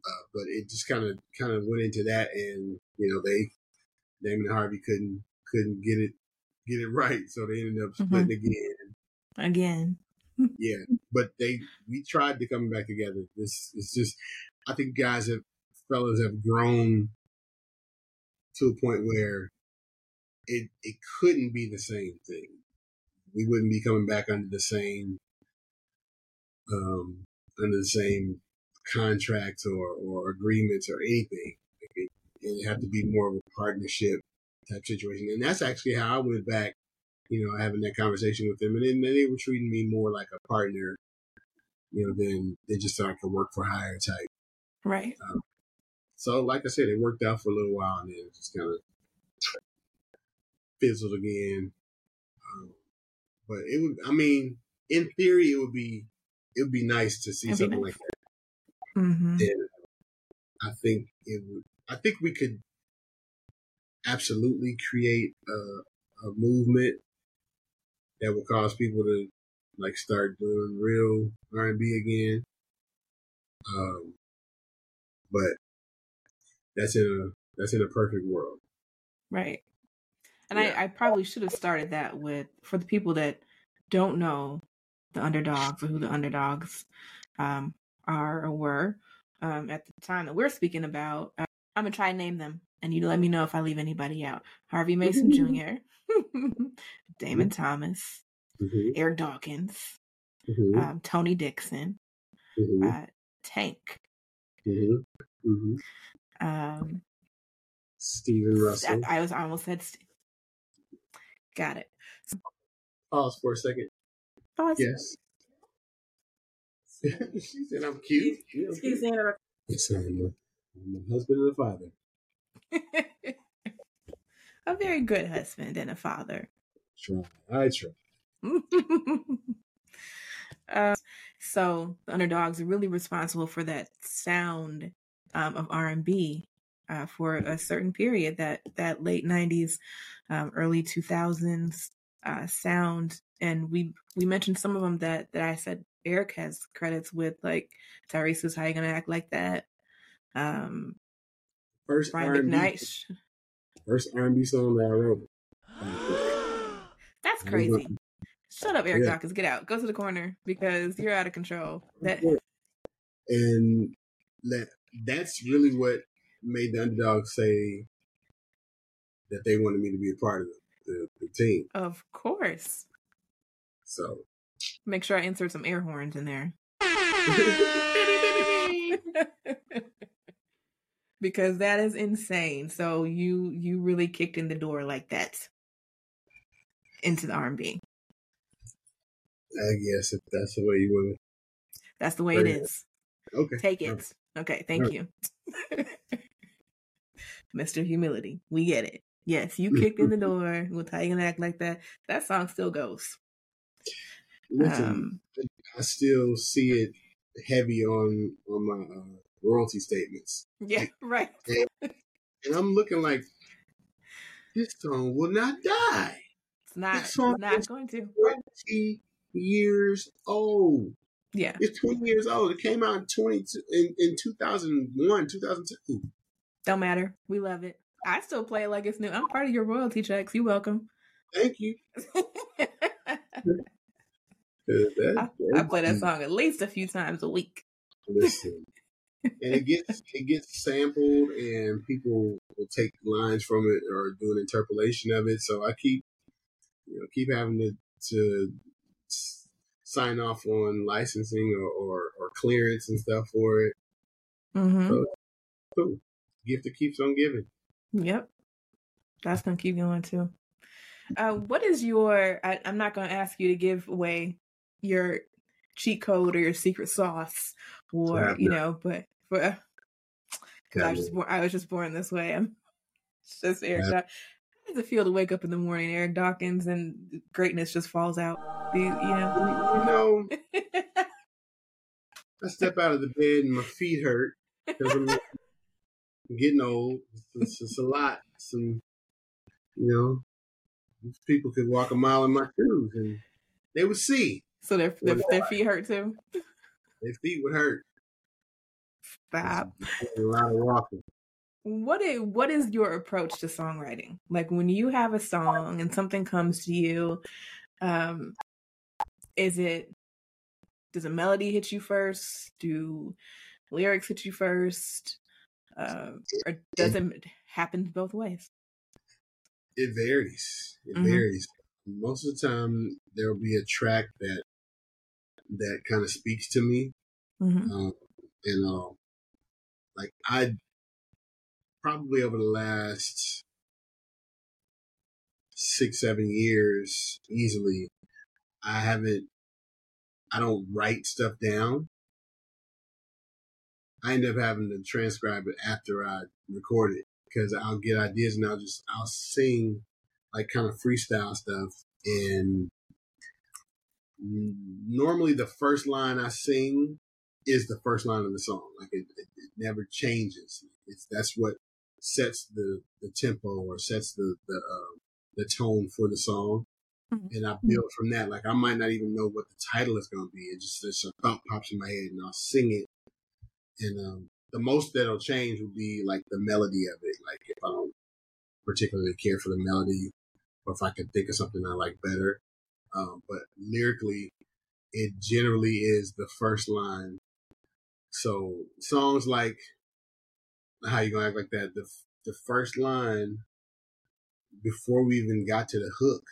uh, but it just kind of kind of went into that, and you know they Damon and Harvey couldn't couldn't get it get it right, so they ended up splitting again. Again. Yeah, but they we tried to come back together. This it's just I think guys have fellas have grown to a point where it it couldn't be the same thing. We wouldn't be coming back under the same um under the same contracts or or agreements or anything. It, it'd have to be more of a partnership type situation, and that's actually how I went back you know, having that conversation with them, and then they were treating me more like a partner, you know, than they just like a work for hire type. Right. So, like I said, it worked out for a little while, and then it just kind of fizzled again. Um, but it would, I mean, in theory, it would be it would be nice to see It'd something nice. like that. Mm-hmm. And I think it would. I think we could absolutely create a, a movement that would cause people to like start doing real R and B again. Um, but that's in a that's in a perfect world. Right. And Yeah. I, I probably should have started that with for the people that don't know the underdogs or who the underdogs um, are or were um, at the time that we're speaking about. Uh, I'm gonna try and name them, and you let me know if I leave anybody out. Harvey Mason Jr., Damon Thomas, Mm-hmm, Eric Dawkins, mm-hmm, um, Tony Dixon, mm-hmm, uh, Tank, mm-hmm, mm-hmm. um, Stephen Russell. I, I was I almost said. St- Got it. Pause for a second. Pause. Yes. she said I'm cute. Excuse me. Yes, I'm a, I'm a husband and a father. a very good husband and a father. Try. I try. uh, so the underdogs are really responsible for that sound um, of R and B uh, for a certain period that that late '90s, um, early 2000s uh, sound. And we we mentioned some of them that that I said Eric has credits with, like Tyrese's "How You Gonna Act Like That." Um, First Brian R&B, McKnight. first R&B song that I wrote. That's crazy. Shut up, Eric Yeah. Dawkins. Get out. Go to the corner because you're out of control. That and that that's really what made the underdog say that they wanted me to be a part of the, the, the team. of course. So Make sure I insert some air horns in there. because that is insane. So you you really kicked in the door like that into the R&B. I guess if that's the way you want it. That's the way it is. Okay. Take it. Okay, thank you. Mr. Humility. We get it. Yes, you kicked in the door with how you gonna act like that. That song still goes. Listen, Um, I still see it heavy on on my uh, royalty statements, yeah, right. and I'm looking like this song will not die. It's not This song it's not is- going to. Twenty years old. Yeah. It's 20 years old. It came out in 22 in, in 2001, 2002. Don't matter. We love it. I still play it like it's new. I'm part of your royalty checks. You welcome. Thank you. I, that- I play that song at least a few times a week. Listen, and it gets it gets sampled, and people will take lines from it or do an interpolation of it. So I keep you know keep having to to sign off on licensing or, or, or clearance and stuff for it. hmm So- Cool. Gift that keeps on giving. Yep. That's gonna keep going too. Uh, what is your? I, I'm not gonna ask you to give away your cheat code or your secret sauce, or Yeah, you no. know, but for because I was just born, I was just born this way. I'm just Eric. Yeah. How does it feel to wake up in the morning, Eric Dawkins, and greatness just falls out? You, you know? You know, I step out of the bed and my feet hurt because I'm getting old. It's, it's a lot. Some, you know, these people could walk a mile in my shoes and they would see. so their, their their feet hurt too. Their feet would hurt. Stop. A lot of walking. What is what is your approach to songwriting? Like when you have a song and something comes to you, um, is it does a melody hit you first? Do lyrics hit you first? Uh, or does it happen both ways? It varies. It Mhm. varies. Most of the time, there will be a track that that kind of speaks to me. Mm-hmm. Um, and uh, like I probably over the last six, seven years, easily, I haven't. I don't write stuff down. I end up having to transcribe it after I record it because I'll get ideas and I'll just I'll sing like kind of freestyle stuff and normally the first line I sing is the first line of the song. Like it, it, it never changes. It's that's what sets the, the tempo or sets the the uh, the tone for the song, Mhm. and I build from that. Like I might not even know what the title is going to be. It just a thought pops in my head, and I'll sing it. And um, the most that'll change would be like the melody of it. Like if I don't particularly care for the melody, or if I can think of something I like better. Um, but lyrically, it generally is the first line. So songs like how you gonna act like that? The the first line before we even got to the hook.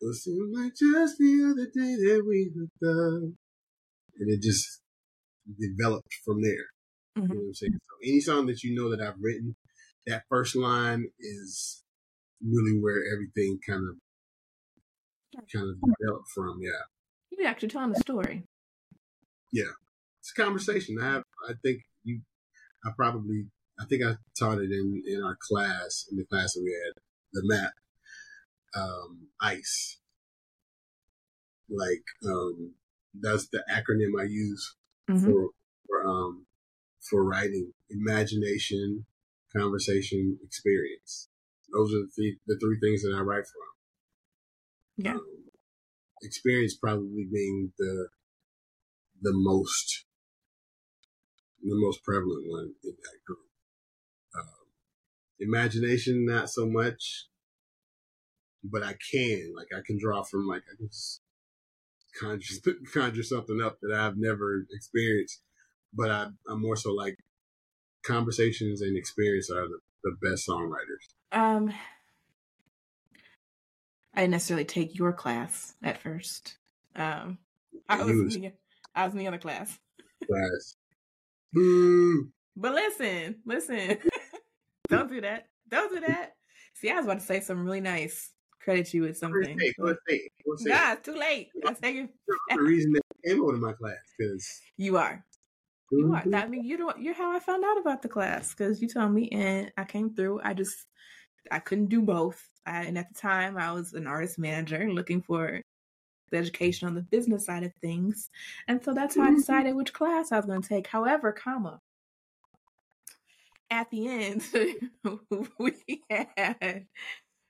It seemed like just the other day that we hooked up, and it just developed from there. You know what I'm saying? So any song that you know that I've written, that first line is really where everything kind of kind of developed from. Yeah, You actually telling the story. Yeah, it's a conversation. I have, I think you, I probably, I think I taught it in in our class in the class that we had the map, um, ICE. Like um, that's the acronym I use Mhm. for for um for writing imagination conversation experience those are the three, the three things that i write from Yeah. um, experience probably being the the most the most prevalent one in that group um, imagination not so much but i can like i can draw from like i can conjure conjure something up that i've never experienced but I, I'm more so like conversations and experience are the, the best songwriters. Um, I didn't necessarily take your class at first. Um, I was, You in the, I was in the other class. Class. Boo! But listen, listen. Don't do that. Don't do that. See, I was about to say something really nice. Credit you with something. and say it, go ahead and say it, go ahead and say it. Nah, it's too late. You, the reason that I came over to my class because you are. You are. That I mean, you don't. You're how I found out about the class because you told me, and I came through. I just, I couldn't do both. I, and at the time, I was an artist manager looking for the education on the business side of things, and so that's how I mm-hmm. decided which class I was going to take. However, comma, at the end, we had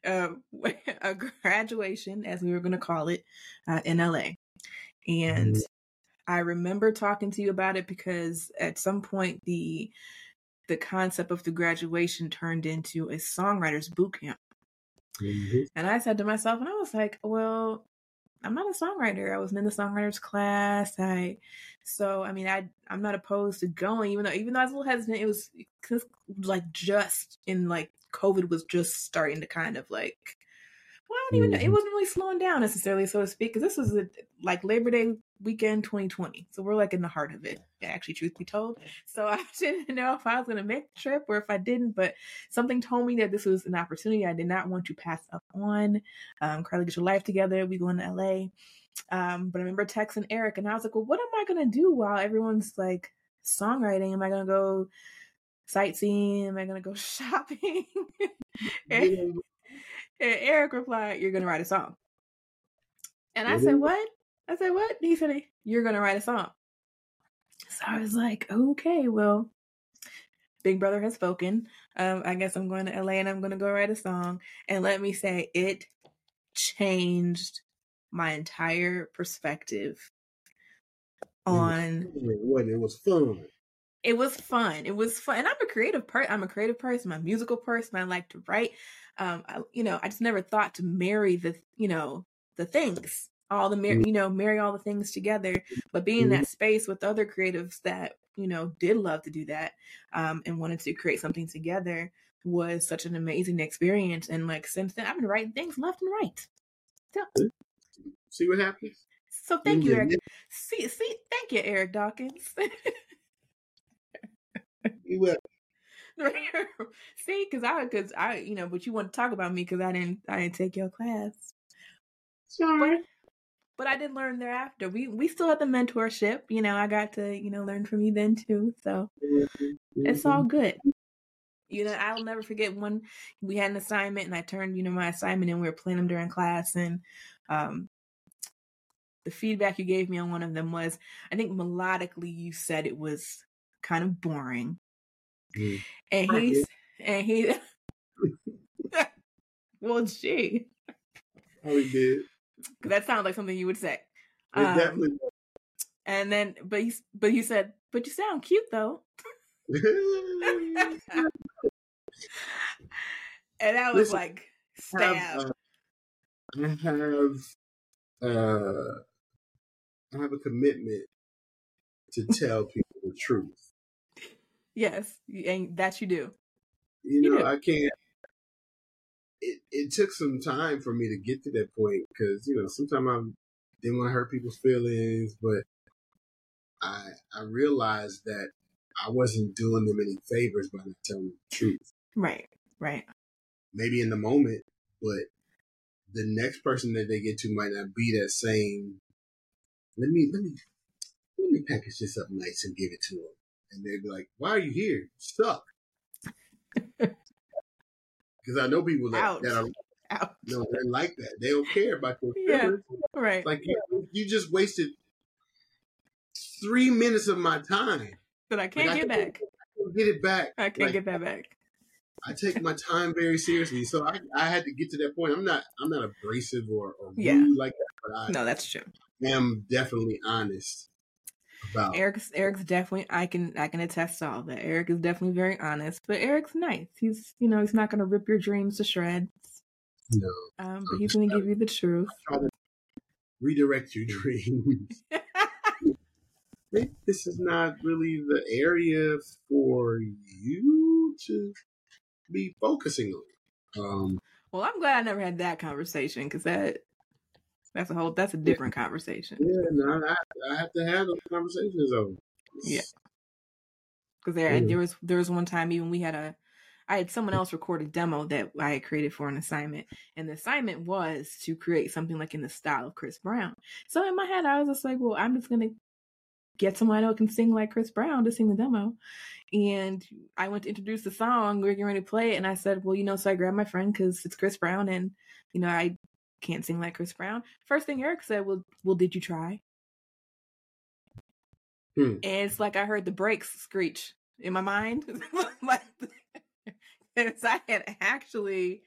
uh, a graduation, as we were going to call it, uh, in LA, and. I remember talking to you about it because at some point the the concept of the graduation turned into a songwriters boot camp. Mhm. And I said to myself, and I was like, well, I'm not a songwriter. I wasn't in the songwriters class. I so I mean I I'm not opposed to going, even though even though I was a little hesitant, it was like just in like COVID was just starting to kind of like well, I don't even know. It Mhm. wasn't really slowing down necessarily, so to speak, because this was a, like Labor Day weekend 2020. So we're like in the heart of it, actually, truth be told. So I didn't know if I was going to make the trip or if I didn't, but something told me that this was an opportunity I did not want to pass up on. Um, Carly, get your life together. We going to LA. Um, but I remember texting Eric, and I was like, well, what am I going to do while everyone's like songwriting? Am I going to go sightseeing? Am I to go shopping? and, and Eric replied, You're gonna write a song. And I said, Mhm. What? I said, What? He said, You're gonna write a song. So I was like, Okay, well, Big Brother has spoken. Um, I guess I'm going to LA and I'm gonna go write a song. And let me say, it changed my entire perspective on wasn't. It was fun. It was fun. It was fun. And I'm a creative person. I'm a creative person. I'm a musical person. I like to write. Um, I, you know, I just never thought to marry the, you know, the things, all the, mar- Mhm. you know, marry all the things together. But being in that space with other creatives that, you know, did love to do that, um, and wanted to create something together was such an amazing experience. And like since then, I've been writing things left and right. So, See what happens. so thank you. Eric. See, see, thank you, Eric Dawkins. You will. See, because I, because I, you know, but you want to talk about me because I didn't, I didn't take your class, Sorry. but I did learn thereafter. We, we still had the mentorship. You know, I got to, you know, learn from you then too. So it's all good. You know, I'll never forget when we had an assignment and I turned, you know, my assignment and we were playing them during class and, um, the feedback you gave me on one of them was, I think melodically you said it was kind of boring. Mhm. And he's, and he, well, gee, Oh he did. that sounds like something you would say. Um, definitely. And then, but you, but you said, but you sound cute though. And I was Listen, like, have, uh, I have uh, I have a commitment to tell people the truth. Yes, and that you do. You You know, do. I can't. It it took some time for me to get to that point because you know sometimes I didn't want to hurt people's feelings, but I I realized that I wasn't doing them any favors by not telling the truth. Right, right. maybe in the moment, but the next person that they get to might not be that same. Let me let me let me package this up nice and give it to them, and they'd be like, "Why are you here? Stuck." Because I know people that, Ouch. that are Ouch. no, they're like that. They don't care about your Yeah. Right. Like you, you just wasted three minutes of my time. but I can't Like, I get can't- back. Get it back. I can't Like, get that back. I take my time very seriously, so I, I had to get to that point. I'm not I'm not abrasive or, or rude Yeah. like that, but I No, that's true. I'm definitely honest Eric's Eric's definitely I can I can attest to all that. Eric is definitely very honest, but Eric's nice. He's you know he's not gonna rip your dreams to shreds. No, Um, but he's gonna give you the truth. redirect your dreams. This is not really the area for you to be focusing on. Um, Well, I'm glad I never had that conversation because that that's a whole that's a different conversation. yeah, no, I, I have to have those conversations though. Yeah. Because there Yeah. there was there was one time even we had a I had someone else record a demo that I had created for an assignment, and the assignment was to create something like in the style of Chris Brown. So in my head, I was just like, well, I'm just gonna get someone know can sing like Chris Brown to sing the demo. And I went to introduce the song, we were getting ready to play it, and I said, well, you know, so I grabbed my friend because it's Chris Brown, and you know, I can't sing like Chris Brown. First thing Eric said, well, well, did you try? Hmm. And it's like I heard the brakes screech in my mind. like, because I had actually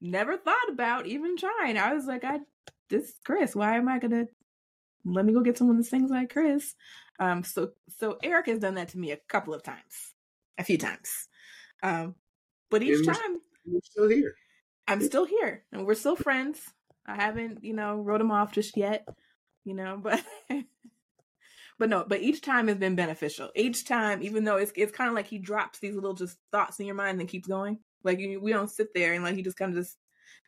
never thought about even trying. I was like, I this is Chris. Why am I gonna let me go get someone that sings like Chris? Um, so so Eric has done that to me a couple of times, a few times. Um, but each we're- time We're still here. I'm still here and we're still friends. I haven't, you know, wrote him off just yet, you know, but but no, but each time has been beneficial. Each time, even though it's it's kind of like he drops these little just thoughts in your mind and then keeps going. Like you, we don't sit there and like he just kind of just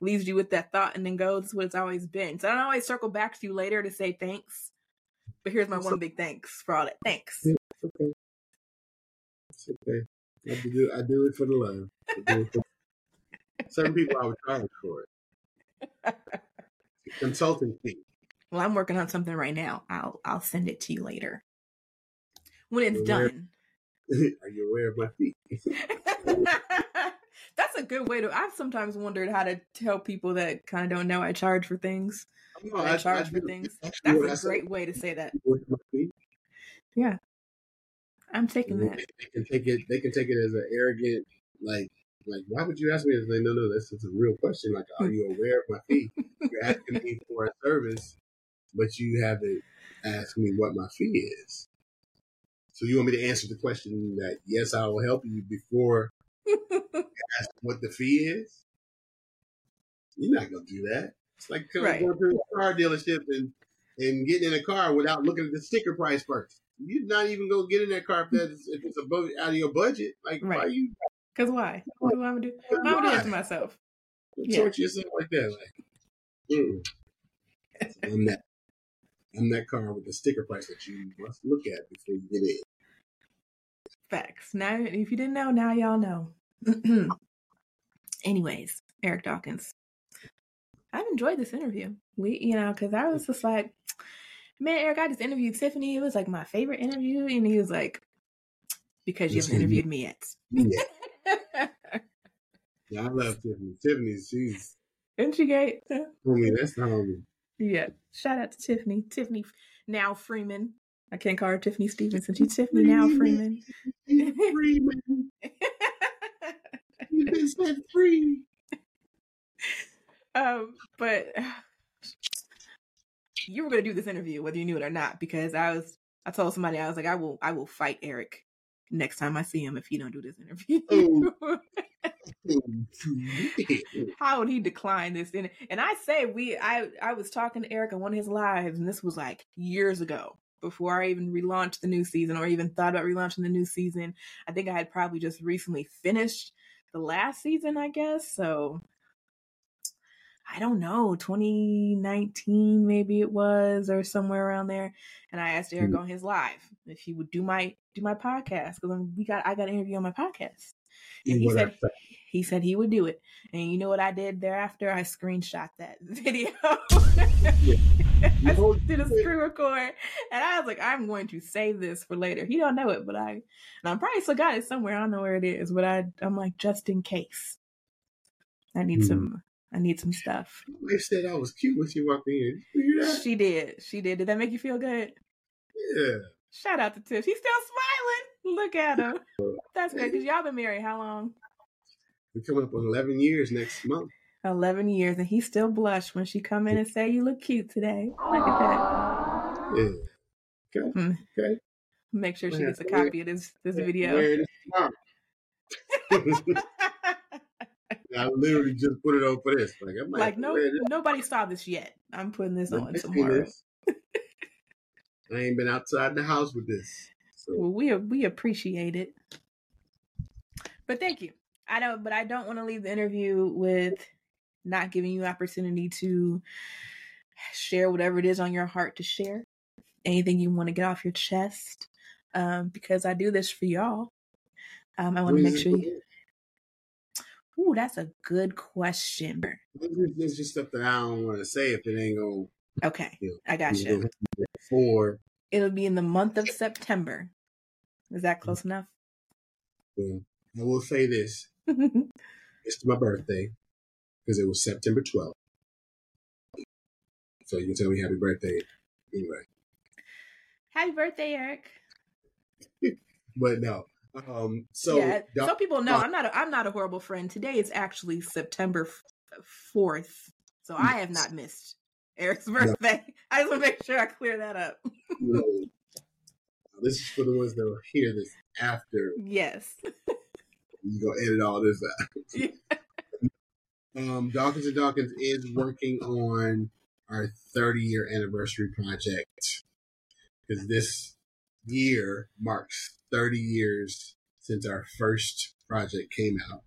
leaves you with that thought and then goes. That's what it's always been. So I don't always circle back to you later to say thanks. But here's my one big thanks for all that. Thanks. It's okay. It's okay. I do I do it for the love. I do it for- Certain people I would charge for it. Consulting fee. Well, I'm working on something right now. I'll I'll send it to you later when it's Where- done. Are you aware of my fee? That's a good way to. I've sometimes wondered how to tell people that kind of don't know I charge for things. Oh, no, I charge for do. things. That's a great way to say that. Yeah. I'm taking They, that. they can take it. They can take it as an arrogant, like, like. Why would you ask me? Like, no, no, that's just a real question. Like, are you aware of my fee? You're asking me for a service, but you haven't asked me what my fee is. So you want me to answer the question that yes, I will help you before ask what the fee is? You're not gonna do that. It's like Right. going to a car dealership and and getting in a car without looking at the sticker price first. You're not even gonna get in that car if that's if it's above out of your budget. Like why Right. Mm-hmm. you Cause why? Why would I do? Why would I do that to myself? Yeah. torture yourself like that? Like, mm. I'm that. I'm that car with the sticker price that you must look at before you get in. Facts. Now, if you didn't know, now y'all know. Anyways, Eric Dawkins, I've enjoyed this interview. We, you know, because I was just like, man, Eric, I just interviewed Tiffany. It was like my favorite interview, and he was like, because you haven't interviewed me yet. Yeah, yeah I love Tiffany. Tiffany, she's Isn't she great? homie. That's the homie. Yeah. Shout out to Tiffany. Tiffany now Freeman. I can't call her Tiffany Stevenson. She's Tiffany now Freeman. Freeman. You've been set free. um, but you were gonna do this interview whether you knew it or not because I was. I told somebody I was like, I will. I will fight Eric next time I see him if he don't do this interview. How would he decline this? And and I say we. I I was talking to Eric on one of his lives, and this was like years ago before I even relaunched the new season or even thought about relaunching the new season. I think I had probably just recently finished the last season, I guess. So I don't know, 2019 maybe it was or somewhere around there. And I asked Eric Mhm. on his live if he would do my do my podcast because we got I got an interview on my podcast. And he said he said he would do it. And you know what I did thereafter? I screenshot that video. I did a screen record and I was like, I'm going to save this for later. He don't know it, but I and I'm probably still got it somewhere. I don't know where it is, but I I'm like just in case. I need Hmm. some I need some stuff. They said I was cute when she walked in. Did you hear that? She did. She did. Did that make you feel good? Yeah. Shout out to Tiff. She's still smiling. Look at her. That's good because y'all been married how long? We're coming up on 11 years next month. 11 years and he still blush when she come in and say you look cute today. Look at that. Yeah. Okay. Hmm. Okay. Make sure she gets a copy of this this video. Wearing this tomorrow. I literally just put it on for this. Like, I might like have no nobody saw this yet. I'm putting this Let on tomorrow. this. I ain't been outside the house with this. So Well, we we appreciate it. But thank you. I don't but I don't want to leave the interview with not giving you opportunity to share whatever it is on your heart to share. Anything you want to get off your chest. Um, because I do this for y'all. Um, I want to make sure you Ooh, that's a good question. There's just stuff that I don't want to say if it ain't going Okay, Yeah. I got you. for. It'll be in the month of September. Is that mm. close enough? I will say this: it's my birthday because it was September 12th. So you can tell me happy birthday anyway. Happy birthday, Eric. But no. Um. So yeah, Doc- so people know Doc- I'm not a, I'm not a horrible friend. Today is actually September fourth, so I have not missed Eric's birthday. I just want to make sure I clear that up. you know, this is for the ones that will hear this after Yes, you go edit all this out. um, Dawkins and Dawkins is working on our 30 year anniversary project because this year marks 30 years since our first project came out.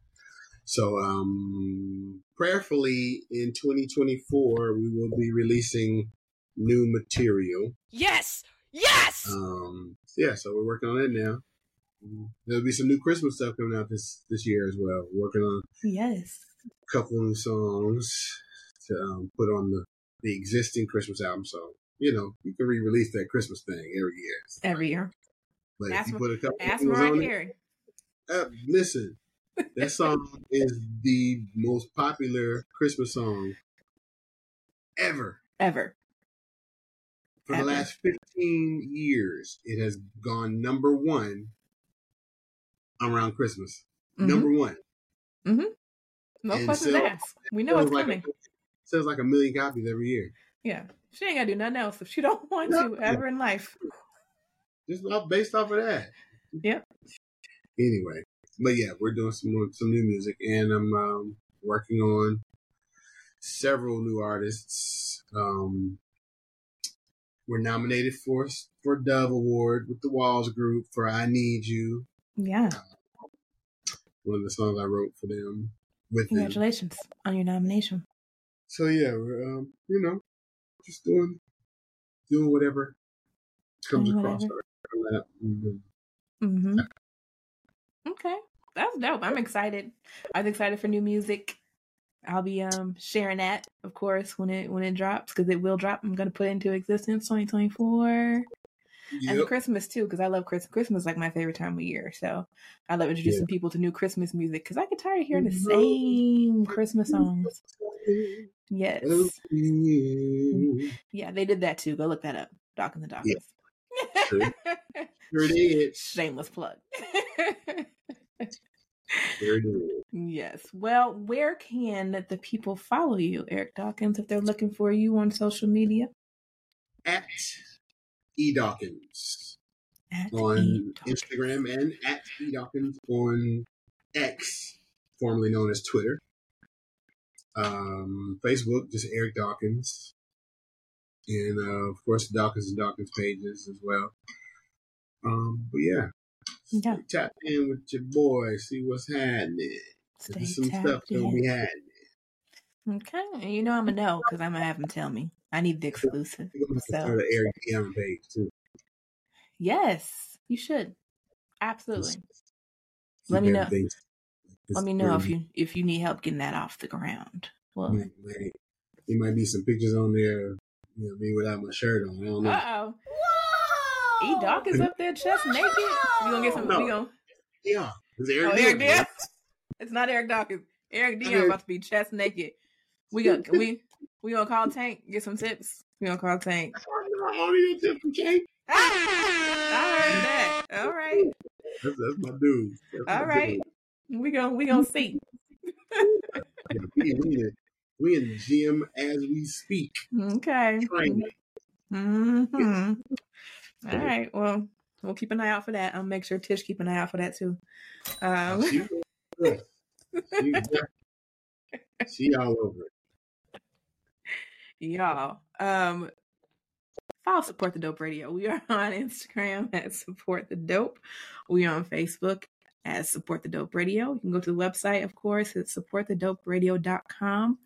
So, um, prayerfully in 2024, we will be releasing new material. Yes! Yes! Um, yeah, so we're working on it now. There'll be some new Christmas stuff coming out this this year as well. We're working on yes. a couple new songs to um, put on the the existing Christmas album. So you know you can re-release that Christmas thing every year. Every year. But Ask if you put a couple Ask things Mariah on it, Carey. uh, listen, that song is the most popular Christmas song ever. Ever. For Ever. the last 15 years, it has gone number one around Christmas. Mhm. Number one. Mhm. No and questions so- asked. We know it's like coming. A, sells like a million copies every year. Yeah. She ain't gotta do nothing else if she don't want No. to ever in life. Just off, based off of that. Yep. Anyway, but yeah, we're doing some more, some new music, and I'm um, working on several new artists. Um, we're nominated for for Dove Award with the Walls Group for "I Need You," Yeah. one of the songs I wrote for them with them. Congratulations on your nomination. So yeah, we're um, you know, just doing doing whatever comes Doing across whatever. Our lap. Mhm. Mm-hmm. Okay, that's dope. I'm excited. I'm excited for new music. I'll be um sharing that, of course, when it when it drops because it will drop. I'm gonna put it into existence 2024 and the Christmas too because I love Christmas. Christmas is like my favorite time of year, so I love introducing people to new Christmas music because I get tired of hearing the Mm-hmm. same Christmas songs. Yes, yeah, they did that too. Go look that up. Doc and the Doctors. True. Sure did. Shameless plug. Sure did. Yes. Well, where can the people follow you, Eric Dawkins, if they're looking for you on social media? At E Dawkins on E. Dawkins. Instagram and at E Dawkins on X, formerly known as Twitter. Um, Facebook, just Eric Dawkins. And uh, of course, the Dawkins and Dawkins pages as well. Um, but yeah, Yeah. tap in with your boy, see what's happening. There's some stuff gonna in. be happening. Okay. You know I'm to know because I'm to have them tell me. I need the exclusive. We're gonna have to So- an Eric DM page too. Yes, you should. Absolutely. Let me know. Let me know if you if you need help getting that off the ground. Well, there might be some pictures on there, you know, me without my shirt on. I don't know. uh oh. E Dawkins up there chest naked. We gonna get some. No. We gonna. Yeah, it's Oh, Eric, Eric Dion. Dion. It's not Eric Dawkins. Eric Dion Eric- about to be chest naked. We gonna we we gonna call Tank get some tips. We gonna call Tank. I don't need a tip from Jake. I heard that. All right. That's, that's my dude. That's my All right. dude. We gonna we gonna see. Yeah, we, we, we in the gym as we speak. Okay. Training. hmm All right. Well, we'll keep an eye out for that. I'll make sure Tish keep an eye out for that too. Um, She, she, she all over it. y'all. Um, follow support the dope radio. We are on Instagram at support the dope. We are on Facebook as support the dope radio. You can go to the website, of course, it's supportthedoperadio.com.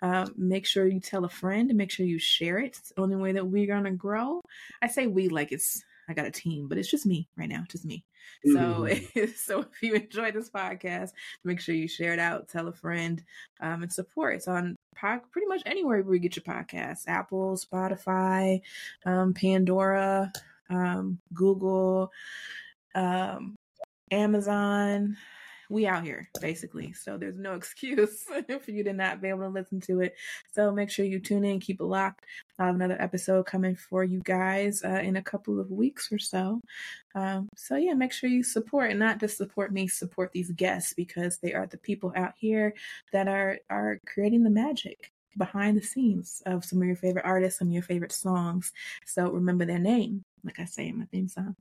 Uh, make sure you tell a friend make sure you share it. It's the only way that we're gonna grow. I say we like it's I got a team, but it's just me right now, just me. So, Mhm. so if you enjoyed this podcast, make sure you share it out, tell a friend, um, and support. It's on pod, pretty much anywhere where you get your podcasts: Apple, Spotify, um, Pandora, um, Google, um, Amazon. We out here basically, so there's no excuse for you to not be able to listen to it. So make sure you tune in, keep it locked. I have another episode coming for you guys uh, in a couple of weeks or so. Um, so yeah, make sure you support and not just support me, support these guests because they are the people out here that are are creating the magic behind the scenes of some of your favorite artists, some of your favorite songs. So remember their name, like I say in my theme song.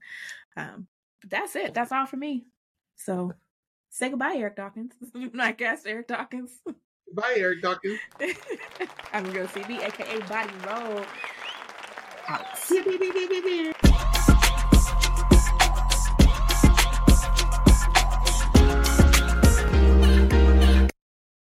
Um, that's it. That's all for me. So say goodbye, Eric Dawkins. My guest, Eric Dawkins. Bye, Eric Dawkins. I'm go CB, aka Body Roll. Out.